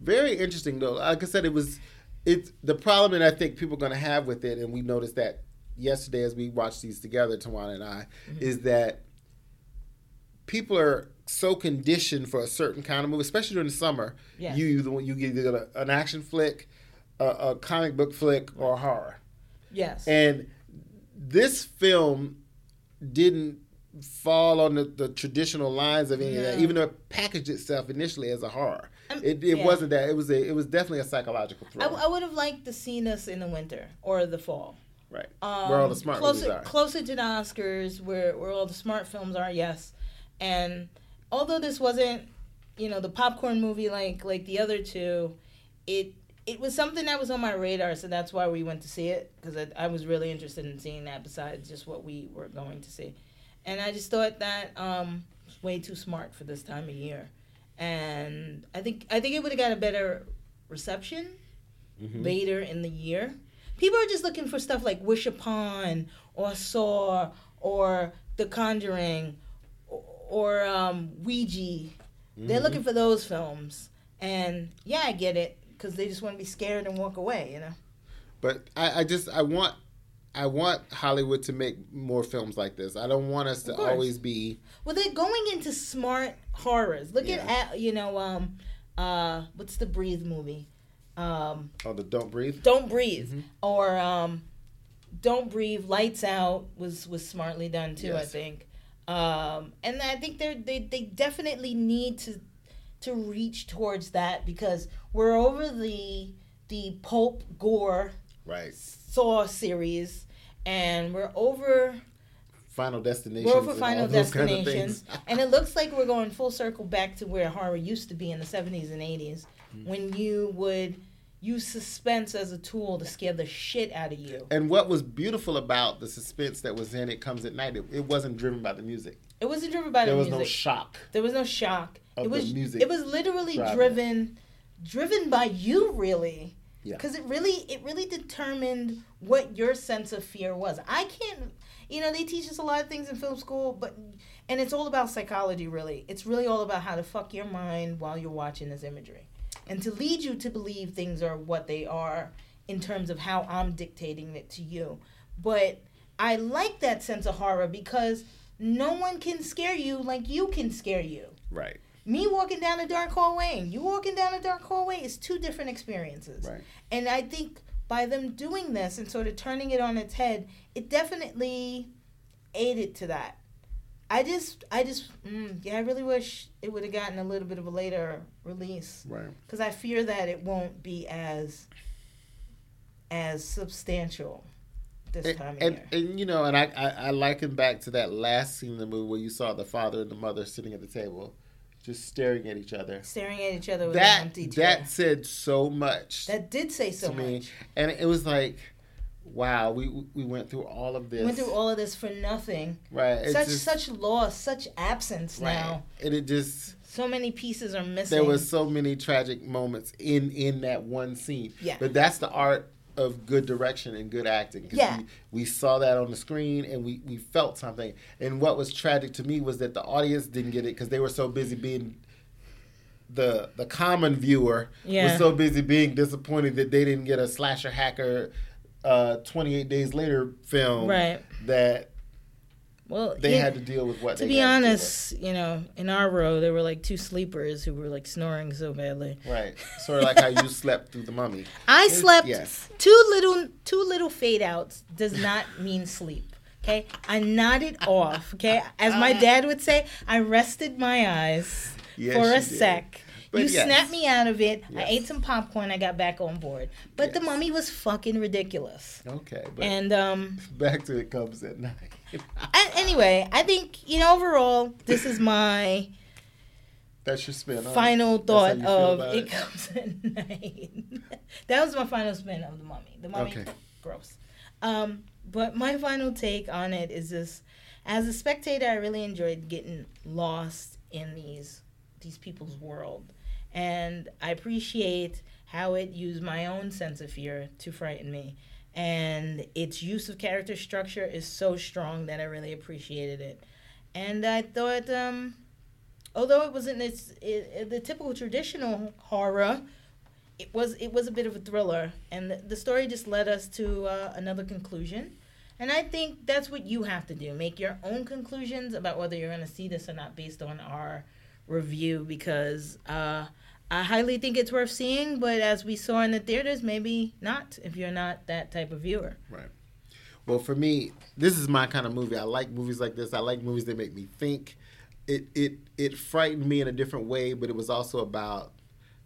very interesting though. Like I said, it was it's the problem that I think people are going to have with it, and we noticed that yesterday as we watched these together, Tawana and I, Mm-hmm. is that people are so conditioned for a certain kind of movie, especially during the summer. Yes. You you you get either an action flick, a, a comic book flick, or horror. Yes. And this film didn't fall on the, the traditional lines of any of that, even though it packaged itself initially as a horror. Um, it it yeah. wasn't that. It was a it was definitely a psychological I, thriller. I would have liked to seen us in the winter or the fall. right. Um, Where all the smart closer, movies are. Closer to the Oscars, where where all the smart films are, yes. And although this wasn't, you know, the popcorn movie like like the other two, it it was something that was on my radar, so that's why we went to see it because I, I was really interested in seeing that. Besides just what we were going to see, and I just thought that um, way too smart for this time of year, and I think I think it would have got a better reception Mm-hmm. later in the year. People are just looking for stuff like Wish Upon or Saw or The Conjuring or, um, Ouija. They're looking for those films. And yeah, I get it because they just want to be scared and walk away, you know? But I, I just I want I want Hollywood to make more films like this. I don't want us to always be Well, they're going into smart horrors. Look Yeah. at, you know, um, uh, what's the Breathe movie? Um, oh the Don't Breathe. Don't Breathe Mm-hmm. or um, Don't Breathe. Lights Out was was smartly done too. I think, um, and I think they they they definitely need to to reach towards that because we're over the the pulp gore Right. Saw series, and we're over Final Destination. we're over Final Destinations, Kind of and it looks like we're going full circle back to where horror used to be in the seventies and eighties, Mm-hmm. when you would use suspense as a tool to scare the shit out of you. and what was beautiful about the suspense that was in it comes at night. It, it wasn't driven by the music. It wasn't driven by There the music. There was no shock. there was no shock. it was music It was literally driving driven, driven by you, really. Yeah. Because it really, it really determined what your sense of fear was. I can't, you know, they teach us a lot of things in film school, but and it's all about psychology. Really, it's really all about how to fuck your mind while you're watching this imagery, and to lead you to believe things are what they are in terms of how I'm dictating it to you. But I like that sense of horror because no one can scare you like you can scare you. Right. Me walking down a dark hallway and you walking down a dark hallway is two different experiences. Right. And I think by them doing this and sort of turning it on its head, it definitely aided to that. I just, I just, mm, yeah, I really wish it would have gotten a little bit of a later release Right. because I fear that it won't be as, as substantial this And, time of and, year. and you know, and I, I I liken back to that last scene in the movie where you saw the father and the mother sitting at the table, just staring at each other. Staring at each other with an That empty chair. that said so much That did say so to me, much. and it was like, wow, we we went through all of this. Went through all of this for nothing. right. It's such just- such loss, such absence right. now. and it just So many pieces are missing. there was so many tragic moments in in that one scene. Yeah. But that's the art of good direction and good acting. Yeah. We, we saw that on the screen and we, we felt something. And what was tragic to me was that the audience didn't get it because they were so busy being the the common viewer Yeah. was so busy being disappointed that they didn't get a slasher hacker uh, 28 days later film Right. that Well, they yeah, had to deal with what to be honest, you know, in our row there were like two sleepers who were like snoring so badly. right sort of like how you slept through the mummy I slept yes. two little two little fade outs does not mean sleep. Okay, I nodded off. Okay, as my dad would say, I rested my eyes Yes, for a sec. But you yes. snapped me out of it. I ate some popcorn. I got back on board. But the mummy was fucking ridiculous. okay but And um, back to it comes at night a- anyway, I think you know overall this is my That's your spin. final thought of it it. comes at night. that was my final spin of the mummy. The mummy, Okay. gross. Um, but my final take on it is this: as a spectator, I really enjoyed getting lost in these these people's world, and I appreciate how it used my own sense of fear to frighten me. And its use of character structure is so strong that I really appreciated it. And I thought, um, although it wasn't it- the typical traditional horror, it was it was a bit of a thriller, and the, the story just led us to uh, another conclusion. And I think that's what you have to do: make your own conclusions about whether you're going to see this or not based on our review. Because uh, I highly think it's worth seeing, but as we saw in the theaters, maybe not if you're not that type of viewer. Right. Well, for me, this is my kind of movie. I like movies like this. I like movies that make me think. It it it frightened me in a different way, but it was also about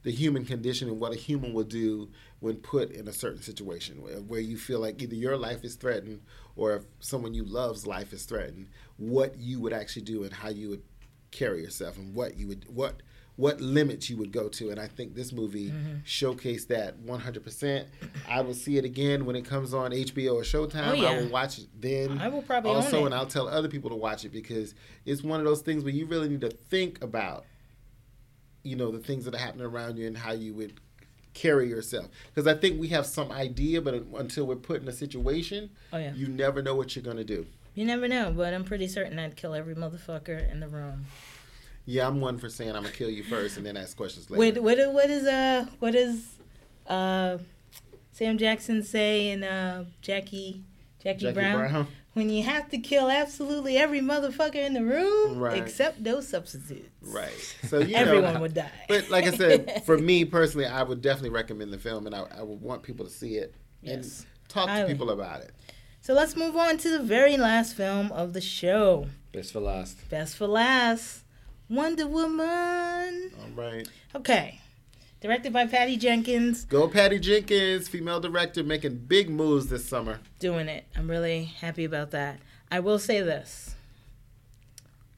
the human condition and what a human will do when put in a certain situation where, where you feel like either your life is threatened or if someone you love's life is threatened, what you would actually do and how you would carry yourself and what you would what what limits you would go to and i think this movie mm-hmm. showcased that 100% i will see it again when it comes on hbo or showtime. Oh, yeah. i will watch it then I will probably also and i'll tell other people to watch it because it's one of those things where you really need to think about you know the things that are happening around you and how you would carry yourself. Because i think we have some idea but until we're put in a situation Oh yeah, you never know what you're going to do. You never know, but I'm pretty certain I'd kill every motherfucker in the room. Yeah i'm one for saying i'm going to kill you first and then ask questions later What what what is uh what does uh Sam Jackson say in uh Jackie Jackie, Jackie Brown? Brown. When you have to kill absolutely every motherfucker in the room Right. except those substitutes. Right. So you Everyone know, would die. But like I said, for me personally, I would definitely recommend the film, and I, I would want people to see it and Yes. talk to people about it. So let's move on to the very last film of the show. Best for last. Best for last. Wonder Woman. All right. Okay. Directed by Patty Jenkins. Go Patty Jenkins, female director, making big moves this summer. doing it. I'm really happy about that. I will say this.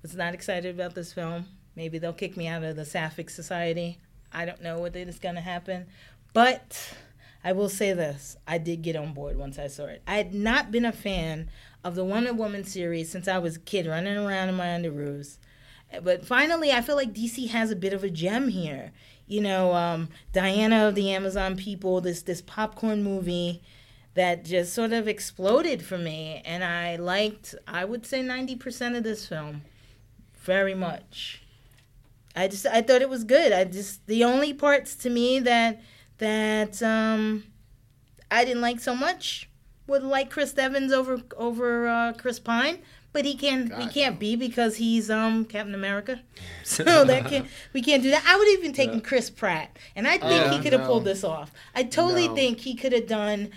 Was not excited about this film. Maybe they'll kick me out of the Sapphic Society. I don't know what is going to happen. But I will say this. I did get on board once I saw it. I had not been a fan of the Wonder Woman series since I was a kid running around in my underoos. But finally, I feel like DC has a bit of a gem here. You know, um, Diana of the Amazon People, this this popcorn movie that just sort of exploded for me, and I liked. I would say ninety percent of this film, very much. I just I thought it was good. I just the only parts to me that that um I didn't like so much would like Chris Evans over over uh, Chris Pine, but he can't he can't no. be because he's um Captain America. So that can we can't do that. I would even taken Chris Pratt, and I think Yeah, he could have no. pulled this off. I totally No. think he could have done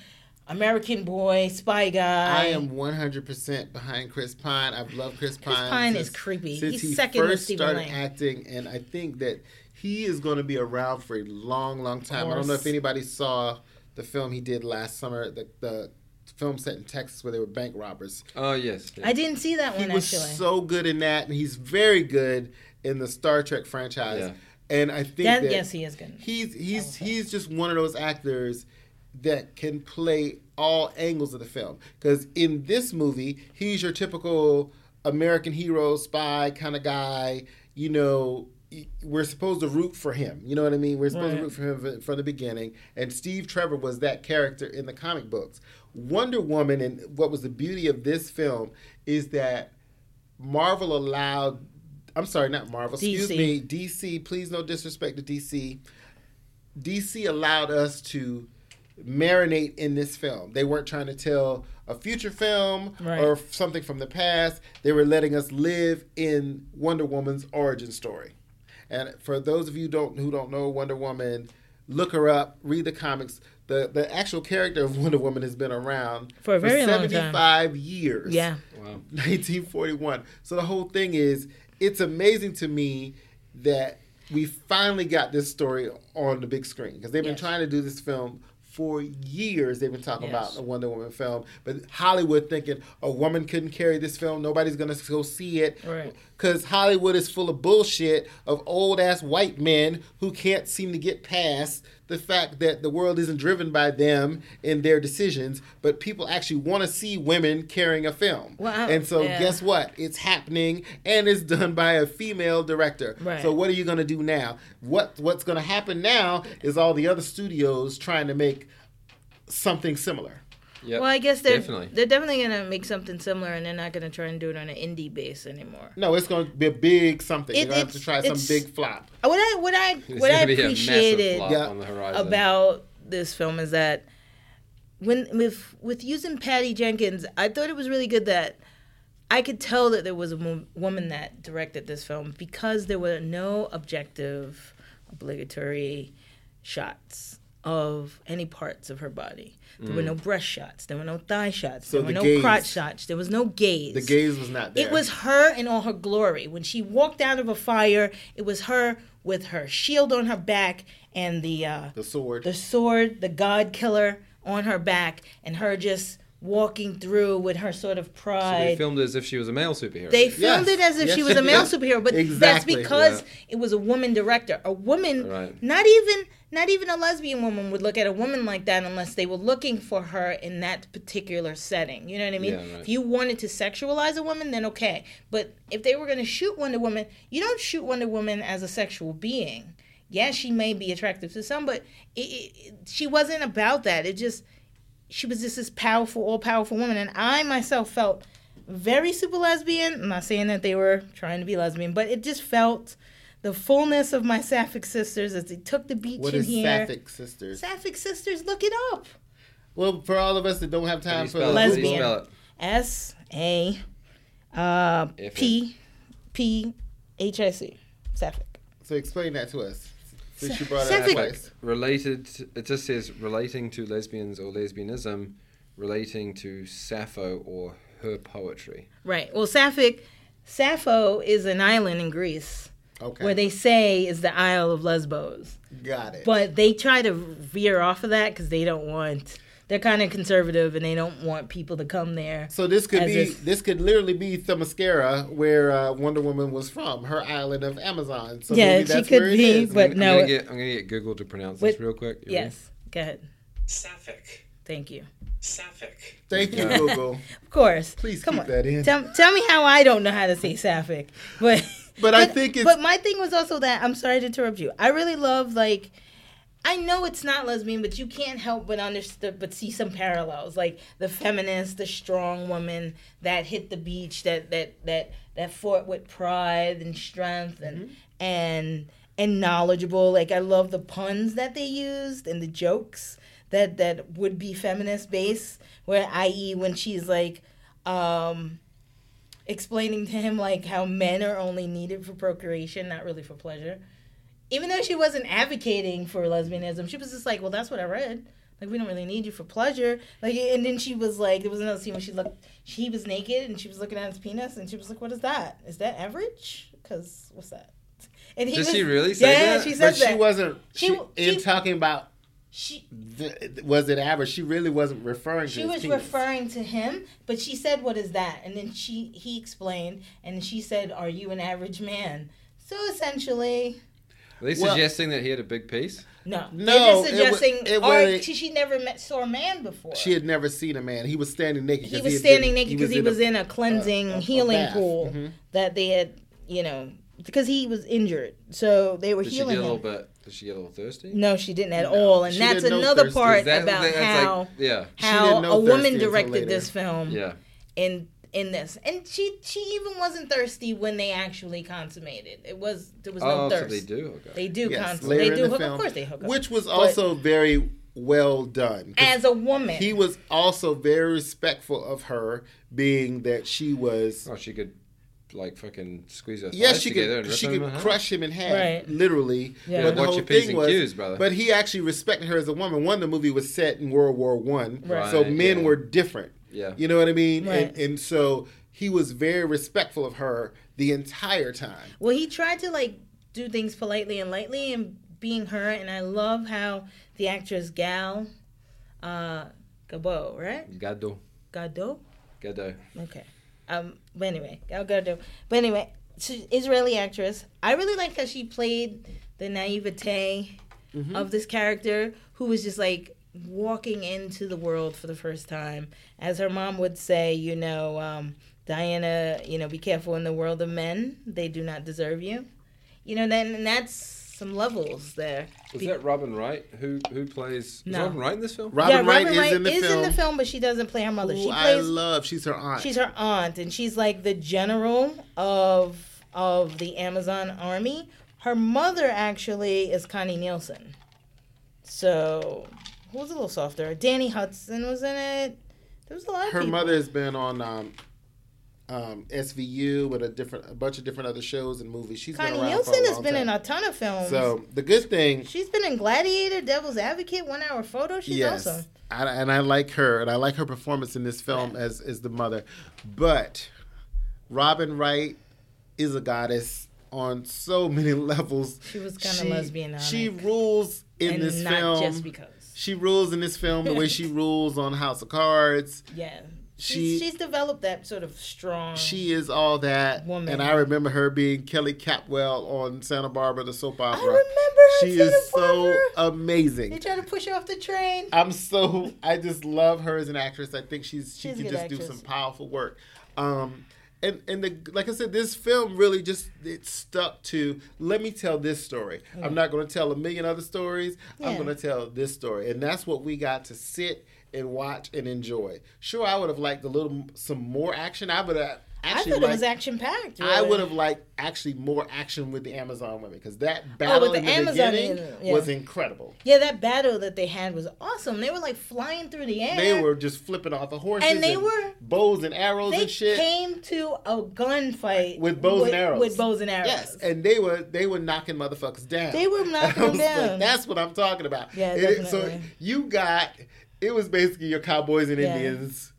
American Boy, Spy Guy. I am 100% behind Chris Pine. I've loved Chris Pine. Chris Pine is since- creepy. Since He's he second to first started Lang. acting, and I think that he is going to be around for a long, long time. I don't know if anybody saw the film he did last summer, the, the film set in Texas where they were bank robbers. Oh yes. yes. I didn't see that He one was actually. so good in that, and he's very good in the Star Trek franchise. Yeah. And I think That, that yes, he is good. he's he's he's just one of those actors that can play all angles of the film because in this movie he's your typical american hero spy kind of guy you know we're supposed to root for him you know what i mean we're supposed Right. to root for him from the beginning and steve trevor was that character in the comic books wonder woman and what was the beauty of this film is that marvel allowed i'm sorry not marvel excuse me dc please no disrespect to dc DC allowed us to marinate in this film. They weren't trying to tell a future film Right. or something from the past. They were letting us live in Wonder Woman's origin story. And for those of you don't who don't know Wonder Woman, look her up, read the comics. The the actual character of Wonder Woman has been around For a very long time. 75 years. Yeah. Wow. 1941. So the whole thing is, it's amazing to me that we finally got this story on the big screen because they've been Yes. trying to do this film for years. They've been talking Yes. about a Wonder Woman film, but Hollywood thinking a woman couldn't carry this film, nobody's gonna go see it. Right. Because Hollywood is full of bullshit of old ass white men who can't seem to get past the fact that the world isn't driven by them in their decisions, but people actually want to see women carrying a film. I- and so, yeah. guess what? It's happening, and it's done by a female director. Right. So, what are you going to do now? What What's going to happen now is all the other studios trying to make something similar. Yep. Well, I guess they're definitely. they're definitely gonna make something similar, and they're not gonna try and do it on an indie base anymore. No, it's going to be a big something. It- You're going to have to try some big flop. Uh, what I what I There's what I gonna be a massive appreciated flop Yeah. on the horizon. about this film is that when with with using Patty Jenkins, I thought it was really good that I could tell that there was a mo- woman that directed this film because there were no objective, obligatory shots of any parts of her body. There were no breast shots. There were no thigh shots. So there were the no gaze- crotch shots. There was no gaze. The gaze was not there. It was her in all her glory. When she walked out of a fire, it was her with her shield on her back and the uh, the sword. the sword, the god killer on her back, and her just walking through with her sort of So they filmed it as if she was a male superhero. They Yes. filmed it as if Yes, she was a male yeah. superhero, but that's because Yeah. it was a woman director. A woman, Right. not even not even a lesbian woman would look at a woman like that unless they were looking for her in that particular setting. You know what I mean? Yeah, right. If you wanted to sexualize a woman, then okay. But if they were going to shoot Wonder Woman, you don't shoot Wonder Woman as a sexual being. Yeah, she may be attractive to some, but it, it, it- she wasn't about that. It just she was just this powerful, all powerful woman, and I myself felt very super lesbian. I'm not saying that they were trying to be lesbian, but it just felt the fullness of my sapphic sisters as they took the beach what in is here. Sapphic Sisters? Sapphic sisters, look it up. Well, for all of us that don't have time for spell it? How do you Lesbian. spell it? S A uh, F- P P H I C. Sapphic. So explain that to us. Since you brought it Sapphic- Like related, it just says relating to lesbians or lesbianism, relating to Sappho or her poetry. Right. Well, Sapphic, Sappho is an island in Greece Okay. where they say is the Isle of Lesbos. Got it. But they try to veer off of that because they don't want. They're kind of conservative and they don't want people to come there. so this could be if- this could literally be Themyscira, where uh, Wonder Woman was from, her island of Amazon. So Yeah, maybe she could where it be, is. but I'm no, gonna get, I'm gonna get Google to pronounce this real quick. You ready? Yes. Go ahead. Sapphic. Thank you. Sapphic. Thank you, Google. Of course. Please Come keep on. that in. Tell, tell me how I don't know how to say Sapphic. But But I think it's- But my thing was also that I'm sorry to interrupt you. I really love like. I know it's not lesbian, but you can't help but understand, but see some parallels, like the feminist, the strong woman that hit the beach, that that that that fought with pride and strength, and Mm-hmm. and and knowledgeable. Like I love the puns that they used and the jokes that that would be feminist based. Where, i.e., when she's like, um, explaining to him like how men are only needed for procreation, not really for pleasure. Even though she wasn't advocating for lesbianism, she was just like, "Well, that's what I read. Like, we don't really need you for pleasure." Like, and then she was like, there was another scene where she looked, she was naked and she was looking at his penis, and she was like, "What is that? Is that average? Because what's that?" And he Did was, she really say yeah, that? she But said she wasn't. She- She, in she- talking about she the, was it average? She really wasn't referring to. she was penis. referring to him, but she said, "What is that?" And then she he explained, and she said, "Are you an average man?" So essentially, Are they Well- suggesting that he had a big piece? no, No, they're just it wa- suggesting, it or was- she, she never met saw a man before. She had never seen a man. He was standing naked. He was had standing been- naked because he was in a cleansing a- a healing bath. pool Mhm. that they had, you know, because he was injured, so they were Did she get a little bit? Did she get a little thirsty? No, she didn't at No, all, and she that's another thirsty. part That- about that's how like, yeah, how didn't a woman directed this film. yeah. in in this, and she she even wasn't thirsty when they actually consummated. It was there was no Oh, so thirst. they do. Okay. They do Yes, consummate. They do the hook. film, Of course, they hook up. which was also very well done. as a woman, he was also very respectful of her, being that she was. Oh, she could like fucking squeeze her Yes, she together could. She could in crush him in half, Right. literally. Yeah. But the Watch whole your P's thing and was, Q's, brother. but he actually respected her as a woman. One, the movie was set in World War One, Right. so men yeah. were different. Yeah. You know what I mean? Right. And, and so he was very respectful of her the entire time. well, he tried to like do things politely and lightly, and being her. And I love how the actress Gal, uh, Gadot, right? Gado. Gadot. Gado. Okay. Um. But anyway, Gal Gadot. But anyway, she's Israeli actress. I really liked how she played the naivete Mm-hmm. of this character, who was just like walking into the world for the first time. As her mom would say, you know, um, Diana, you know, be careful in the world of men. They do not deserve you. You know, then and that's some levels there. Was Be- that Robin Wright who who plays? No. Is Robin Wright in this film? Robin yeah, Wright Robin is Wright in the is film. in the film, but she doesn't play her mother. who she I plays love. She's her aunt. She's her aunt, and she's like the general of of the Amazon army. Her mother actually is Connie Nielsen. So who was a little softer? Danny Huston was in it. There was a lot of her people. mother has been on um, um, SVU with a different, a bunch of different other shows and movies. She's Connie been around Nielsen for a has been time. in a ton of films. So the good thing, she's been in Gladiator, Devil's Advocate, One Hour Photo. She's yes, awesome. I, and I like her, and I like her performance in this film as as the mother. But Robin Wright is a goddess on so many levels. She was kinda lesbian-ic. She rules in and this not film. just because. She rules in this film the way she rules on House of Cards. Yeah. She- She's, she's developed that sort of strong. She is all that. Woman. And I remember her being Kelly Capwell on Santa Barbara, the soap opera. I remember her. she Santa is so amazing. They tried to push her off the train. I'm so I just love her as an actress. I think she's she She's can just do some powerful work. Um and and the like I said, this film really just it stuck to let me tell this story. I'm not going to tell a million other stories. I'm going to tell this story, and that's what we got to sit and watch and enjoy. Sure, I would have liked a little some more action. I would have I actually thought it was action packed. I would have liked actually more action with the Amazon women because that oh, battle Oh, with in the Amazon, beginning yeah. was incredible. Yeah, that battle that they had was awesome. They were like flying through the air. They were just flipping off the horses And they were- bows and arrows They and shit. came to a gunfight With bows and arrows. With bows and arrows. Yes, and they were they were knocking motherfuckers down. They were knocking I them like, down. That's what I'm talking about. Yeah, And it- so you got it was basically your cowboys and Yeah. Indians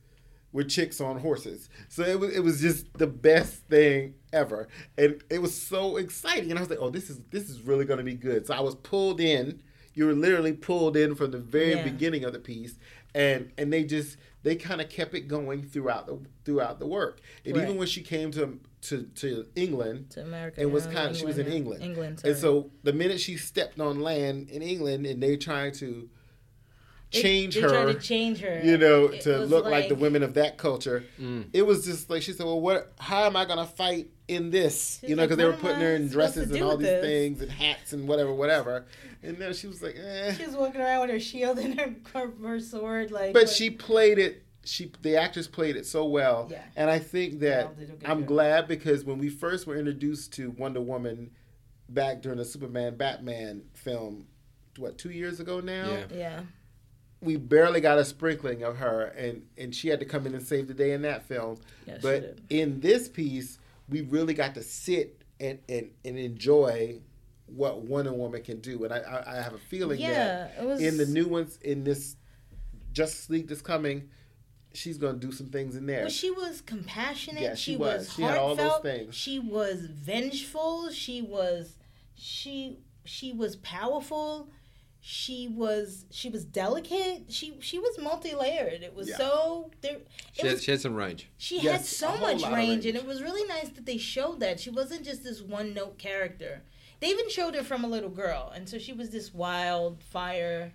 with chicks on horses. So it was it was just the best thing ever, and it was so exciting. And I was like, oh, this is this is really going to be good. So I was pulled in. You were literally pulled in from the very Yeah. beginning of the piece, and and they just they kind of kept it going throughout the throughout the work. And Right. even when she came to to to England, to America. it was kind of she was in. England. England. and so the minute she stepped on land in England, and they trying to change they her, tried to change her. you know, It to look like, the women of that culture. Mm. It was just like she said, "Well, what? How am I gonna fight in this, She's you know, like, because they were putting her in dresses and all these this?" things and hats and whatever, whatever. And then she was like, eh. She was walking around with her shield and her, her, her sword, like. But what- she played it. She the actress played it so well, Yeah. and I think that all did a good I'm job. glad because when we first were introduced to Wonder Woman back during the Superman Batman film, what two years ago now, Yeah. Yeah. We barely got a sprinkling of her, and and she had to come in and save the day in that film. Yeah, she but in this piece, we really got to sit and and, and enjoy what Wonder Woman can do, and I I, I have a feeling Yeah, that was in the new ones in this Justice League that's coming, she's gonna do some things in there. Well, she was compassionate. Yeah, she she, was. was. She had all those heartfelt. things. She was vengeful. She was, she she was powerful. She was she was delicate. She she was multi layered. It was Yeah. so there. She It had, was, she had some range. she had Yes, a so much lot of range, and it was really nice that they showed that she wasn't just this one note character. They even showed her from a little girl, and so she was this wild fire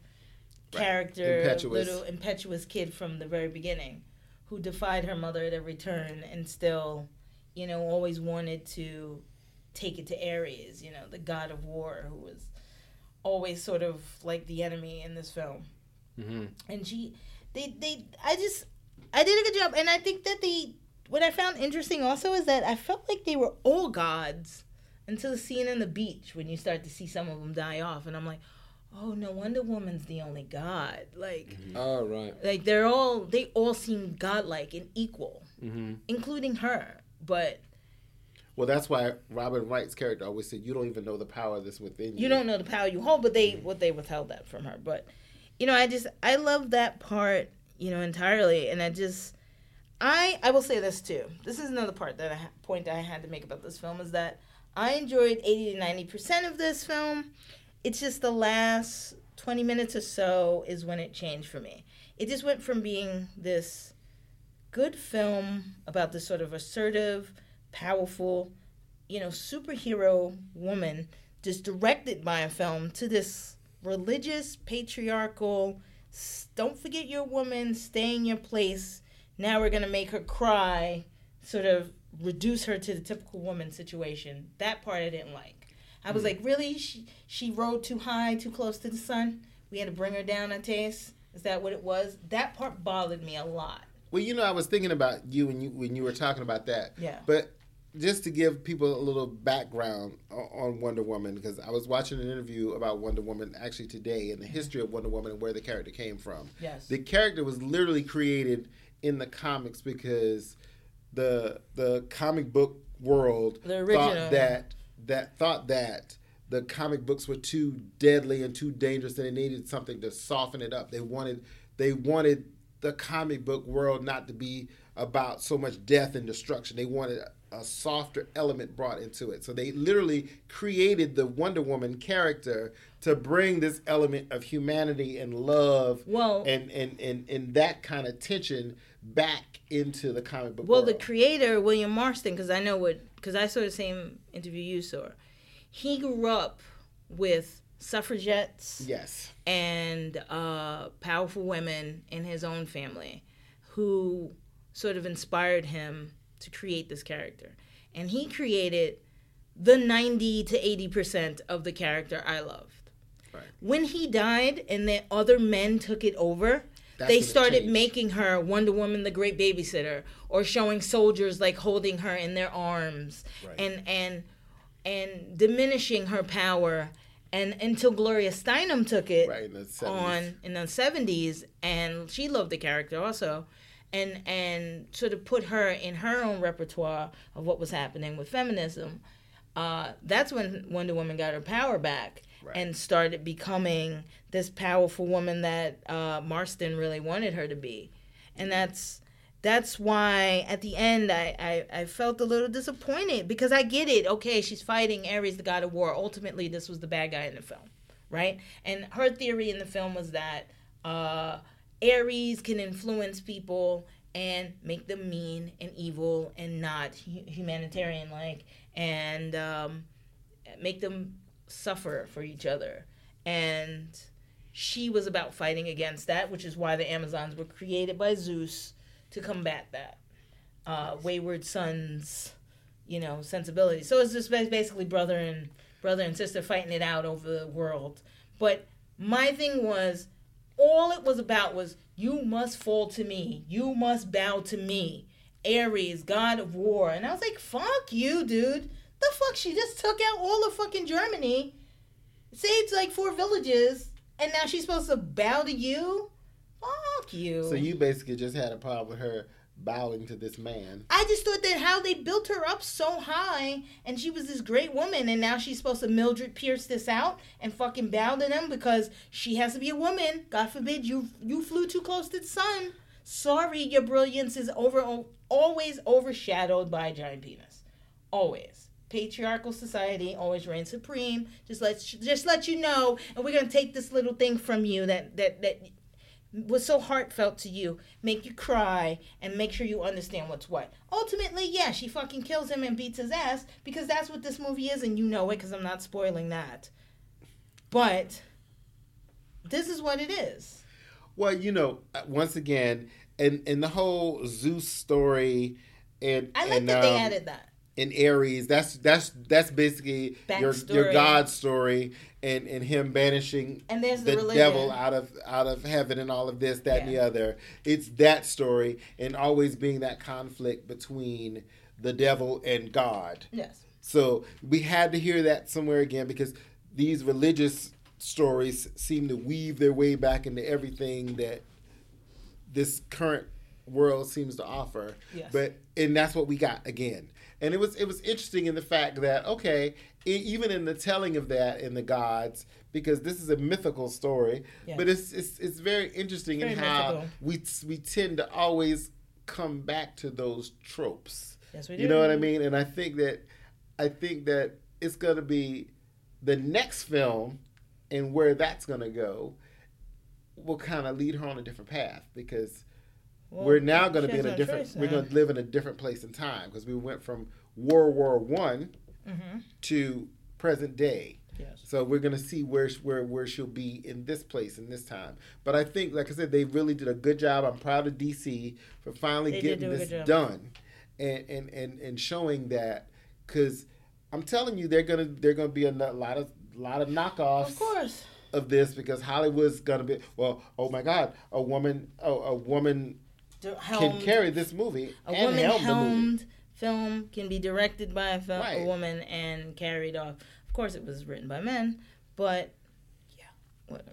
Right. character, Impetuous. little impetuous kid from the very beginning, who defied her mother at every turn, and still, you know, always wanted to take it to Ares, you know, the god of war, who was always sort of like the enemy in this film. Hmm and she they they i just i did a good job. And i think that they what i found interesting also is that i felt like they were all gods until the scene on the beach when you start to see some of them die off. And i'm like oh no wonder woman's the only god. Like Oh right. like they're all they all seem godlike and equal hmm including her. But well, that's why Robin Wright's character always said, "You don't even know the power that's within you." you. don't know the power you hold but they mm-hmm. what they withheld that from her. But you know i just i love that part you know entirely. And i just i i will say this too. This is another part that i point that i had to make about this film is that i enjoyed 80 to 90 percent of this film. It's just the last 20 minutes or so is when it changed for me. It just went from being this good film about this sort of assertive powerful you know superhero woman just directed by a film to this religious patriarchal don't forget your woman stay in your place. Now we're going to make her cry sort of reduce her to the typical woman situation. That part i didn't like. I was hmm. like really? She, she rode too high too close to the sun? We had to bring her down a taste is that what it was? That part bothered me a lot. Well, you know, I was thinking about you when you when you were talking about that. Yeah. But just to give people a little background on Wonder Woman, because I was watching an interview about Wonder Woman actually today and the history of Wonder Woman and where the character came from. yes The character was literally created in the comics because the the comic book world thought that that thought that the comic books were too deadly and too dangerous and they needed something to soften it up. They wanted they wanted the comic book world not to be about so much death and destruction. They wanted a, softer element brought into it. So they literally created the Wonder Woman character to bring this element of humanity and love Well- and, and, and, and that kind of tension back into the comic book Well, world. the creator William Marston, because I know what, because I saw the same interview you saw. He grew up with suffragettes yes. and uh, powerful women in his own family, who sort of inspired him to create this character, and he created the ninety to eighty percent of the character I loved. Right. When he died, and then other men took it over, That's they started making her Wonder Woman, the great babysitter, or showing soldiers like holding her in their arms, Right. and and and diminishing her power, and until Gloria Steinem took it Right in on in the seventies, and she loved the character also, and and sort of put her in her own repertoire of what was happening with feminism. Uh, that's when Wonder Woman got her power back Right. and started becoming this powerful woman that uh, Marston really wanted her to be, and that's that's why at the end I, I, I felt a little disappointed because I get it. Okay, she's fighting Ares, the god of war. Ultimately, this was the bad guy in the film, right? And her theory in the film was that uh, Ares can influence people and make them mean and evil and not humanitarian like and um, make them suffer for each other. And she was about fighting against that, which is why the Amazons were created by Zeus to combat that. Uh, wayward sons you know, sensibility. So it's just basically brother and brother and sister fighting it out over the world. But my thing was, all it was about was you must fall to me, you must bow to me, Ares, god of war. And I was like, fuck you, dude. The fuck? She just took out all of fucking Germany, saved like four villages, and now she's supposed to bow to you? Fuck you. So you basically just had a problem with her bowing to this man. I just thought that how they built her up so high, and she was this great woman, and now she's supposed to Mildred Pierce this out and fucking bow to them because she has to be a woman. God forbid you you flew too close to the sun. Sorry, your brilliance is over always overshadowed by a giant penis. Always. Patriarchal society always reigns supreme. Just let just let you know, and we're gonna take this little thing from you that that that was so heartfelt to you, make you cry, and make sure you understand what's what. Ultimately, yeah, she fucking kills him and beats his ass because that's what this movie is, and you know it because I'm not spoiling that. But this is what it is. Well, you know, uh, once again, and and the whole Zeus story, and I like and, that they um, added that. In Ares. That's that's that's basically your your God story, and and him banishing And there's the the devil out of out of heaven and all of this, that, and the other. It's that story, and always being that conflict between the devil and God. Yes. So we had to hear that somewhere again because these religious stories seem to weave their way back into everything that this current world seems to offer. Yes. But and that's what we got again. And it was it was interesting in the fact that okay, e- even in the telling of that in the gods, because this is a mythical story, Yeah. but it's it's it's very interesting in Very how mythical. we we tend to always come back to those tropes. Yes, we do. You know what I mean? And I think that I think that it's going to be the next film and where that's going to go will kind of lead her on a different path because Well, we're now going to be in a different choice we're going to live in a different place in time because we went from World War 1 Mhm. to present day. Yes. So we're gonna see where where where she'll be in this place in this time. But I think, like I said, they really did a good job. I'm proud of DC for finally They getting do this done, and and and and showing that because I'm telling you, they're gonna they're gonna be a lot of lot of knockoffs Of course. of this because Hollywood's gonna be well. Oh my God, a woman a, a woman can carry this movie a and woman helm the movie. helmed film can be directed by a, film, Right. a woman and carried off. Of course, it was written by men, but yeah, whatever.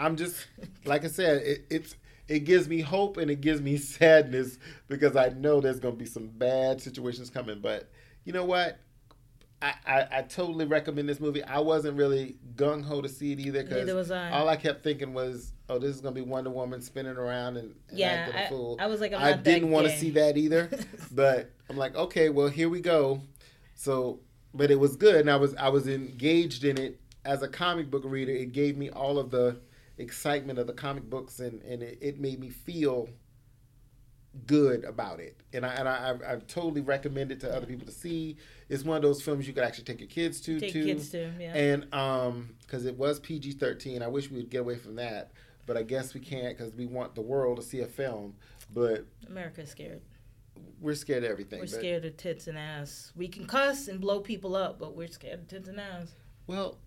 I'm just like I said, it, it's it gives me hope and it gives me sadness because I know there's gonna be some bad situations coming. But you know what? I, I, I totally recommend this movie. I wasn't really gung ho to see it either because all I kept thinking was, oh, this is gonna be Wonder Woman spinning around and, and Yeah, acting a I- fool. I was like, I didn't want to see that either, but I'm like, okay, well, here we go. So, but it was good, and I was I was engaged in it as a comic book reader. It gave me all of the excitement of the comic books, and and it, it made me feel good about it. And I and I I've, I've totally recommend it to other people to see. It's one of those films you could actually take your kids to Take too. kids to, yeah. And um, because it was PG thirteen, I wish we would get away from that, but I guess we can't because we want the world to see a film. But America's scared. we're scared of everything. We're scared of tits and ass. We can cuss and blow people up, but we're scared of tits and ass. Well,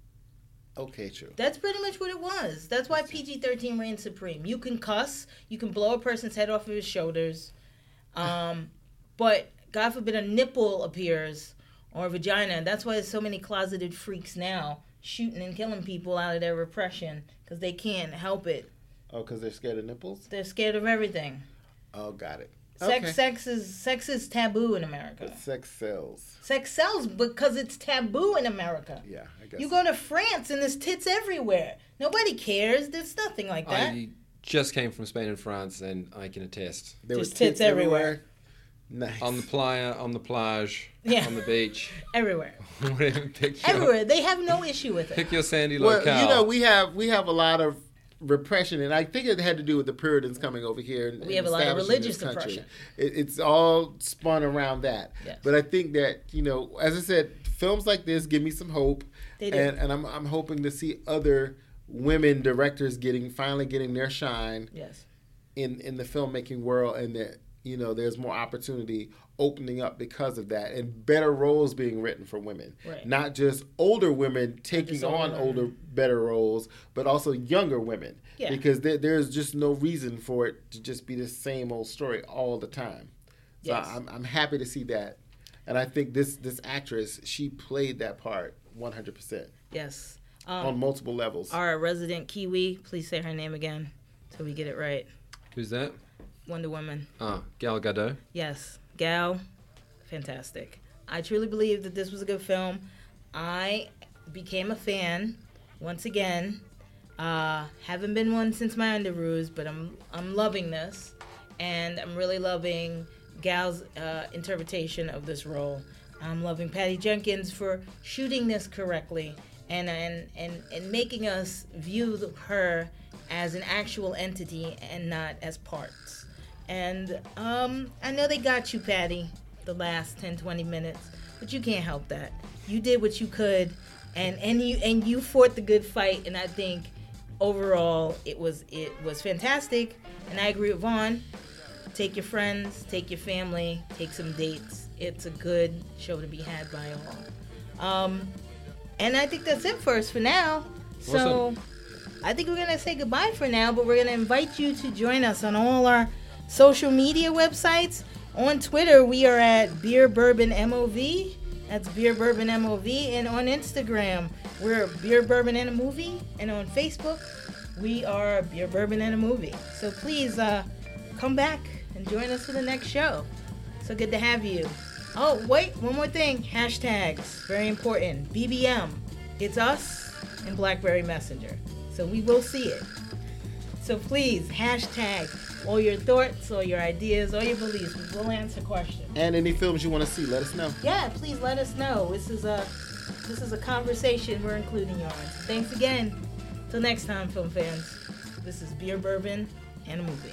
okay, true. That's pretty much what it was. That's why PG 13 reigns supreme. You can cuss, you can blow a person's head off of his shoulders, um, but God forbid a nipple appears or a vagina. That's why there's so many closeted freaks now shooting and killing people out of their repression because they can't help it. Oh, because they're scared of nipples. They're scared of everything. Oh, got it. Sex, Okay. sex is sex is taboo in America. But sex sells. Sex sells because it's taboo in America. Yeah, I guess. You go to France and there's tits everywhere. Nobody cares. There's nothing like that. I just came from Spain and France, and I can attest. there just were tits everywhere. Nice. On the playa, on the plage, Yeah. on the beach, Everywhere. whatever. Pick your, Everywhere. They have no issue with it. pick your sandy well, locale. you know, we have we have a lot of repression, and I think it had to do with the Puritans coming over here. And, We have a lot of religious oppression. It, it's all spun around that. Yes. But I think that you know, as I said, films like this give me some hope, They do. and and I'm I'm hoping to see other women directors getting finally getting their shine Yes. in in the filmmaking world, and that you know, there's more opportunity opening up because of that and better roles being written for women. Right. Not just older women taking just older on women. older, better roles, but also younger women. Yeah. Because there, there's just no reason for it to just be the same old story all the time. So Yes. I'm, I'm happy to see that. And I think this, this actress, she played that part 100% Yes. on Um, multiple levels. our resident Kiwi, please say her name again so we get it right. Who's that? Wonder Woman. Ah, Gal Gadot. Yes. Gal, fantastic. I truly believe that this was a good film. I became a fan once again. Uh, haven't been one since my Underoos, but I'm I'm loving this, and I'm really loving Gal's uh, interpretation of this role. I'm loving Patty Jenkins for shooting this correctly and and and, and making us view her as an actual entity and not as parts. And um, I know they got you, Patty, the last 10, 20 minutes, but you can't help that. You did what you could, and and you and you fought the good fight. And I think overall it was it was fantastic. And I agree with Vaughn. Take your friends, take your family, take some dates. It's a good show to be had by all. Um, and I think that's it for us for now. So. Awesome. I think we're gonna say goodbye for now, but we're gonna invite you to join us on all our social media websites. On Twitter, we are at Beer Bourbon MOV. That's Beer Bourbon MOV. And on Instagram, we're Beer Bourbon and a Movie. And on Facebook, we are Beer Bourbon and a Movie. So please uh, come back and join us for the next show. So good to have you. Oh, wait, one more thing. Hashtags, very important. BBM, it's us and Blackberry Messenger. So we will see it. So please, hashtag all your thoughts, all your ideas, all your beliefs. We'll answer questions. And any films you want to see, let us know. Yeah, please let us know. This is a this is a conversation we're including you on. Thanks again. Till next time, film fans. This is beer, bourbon, and a movie.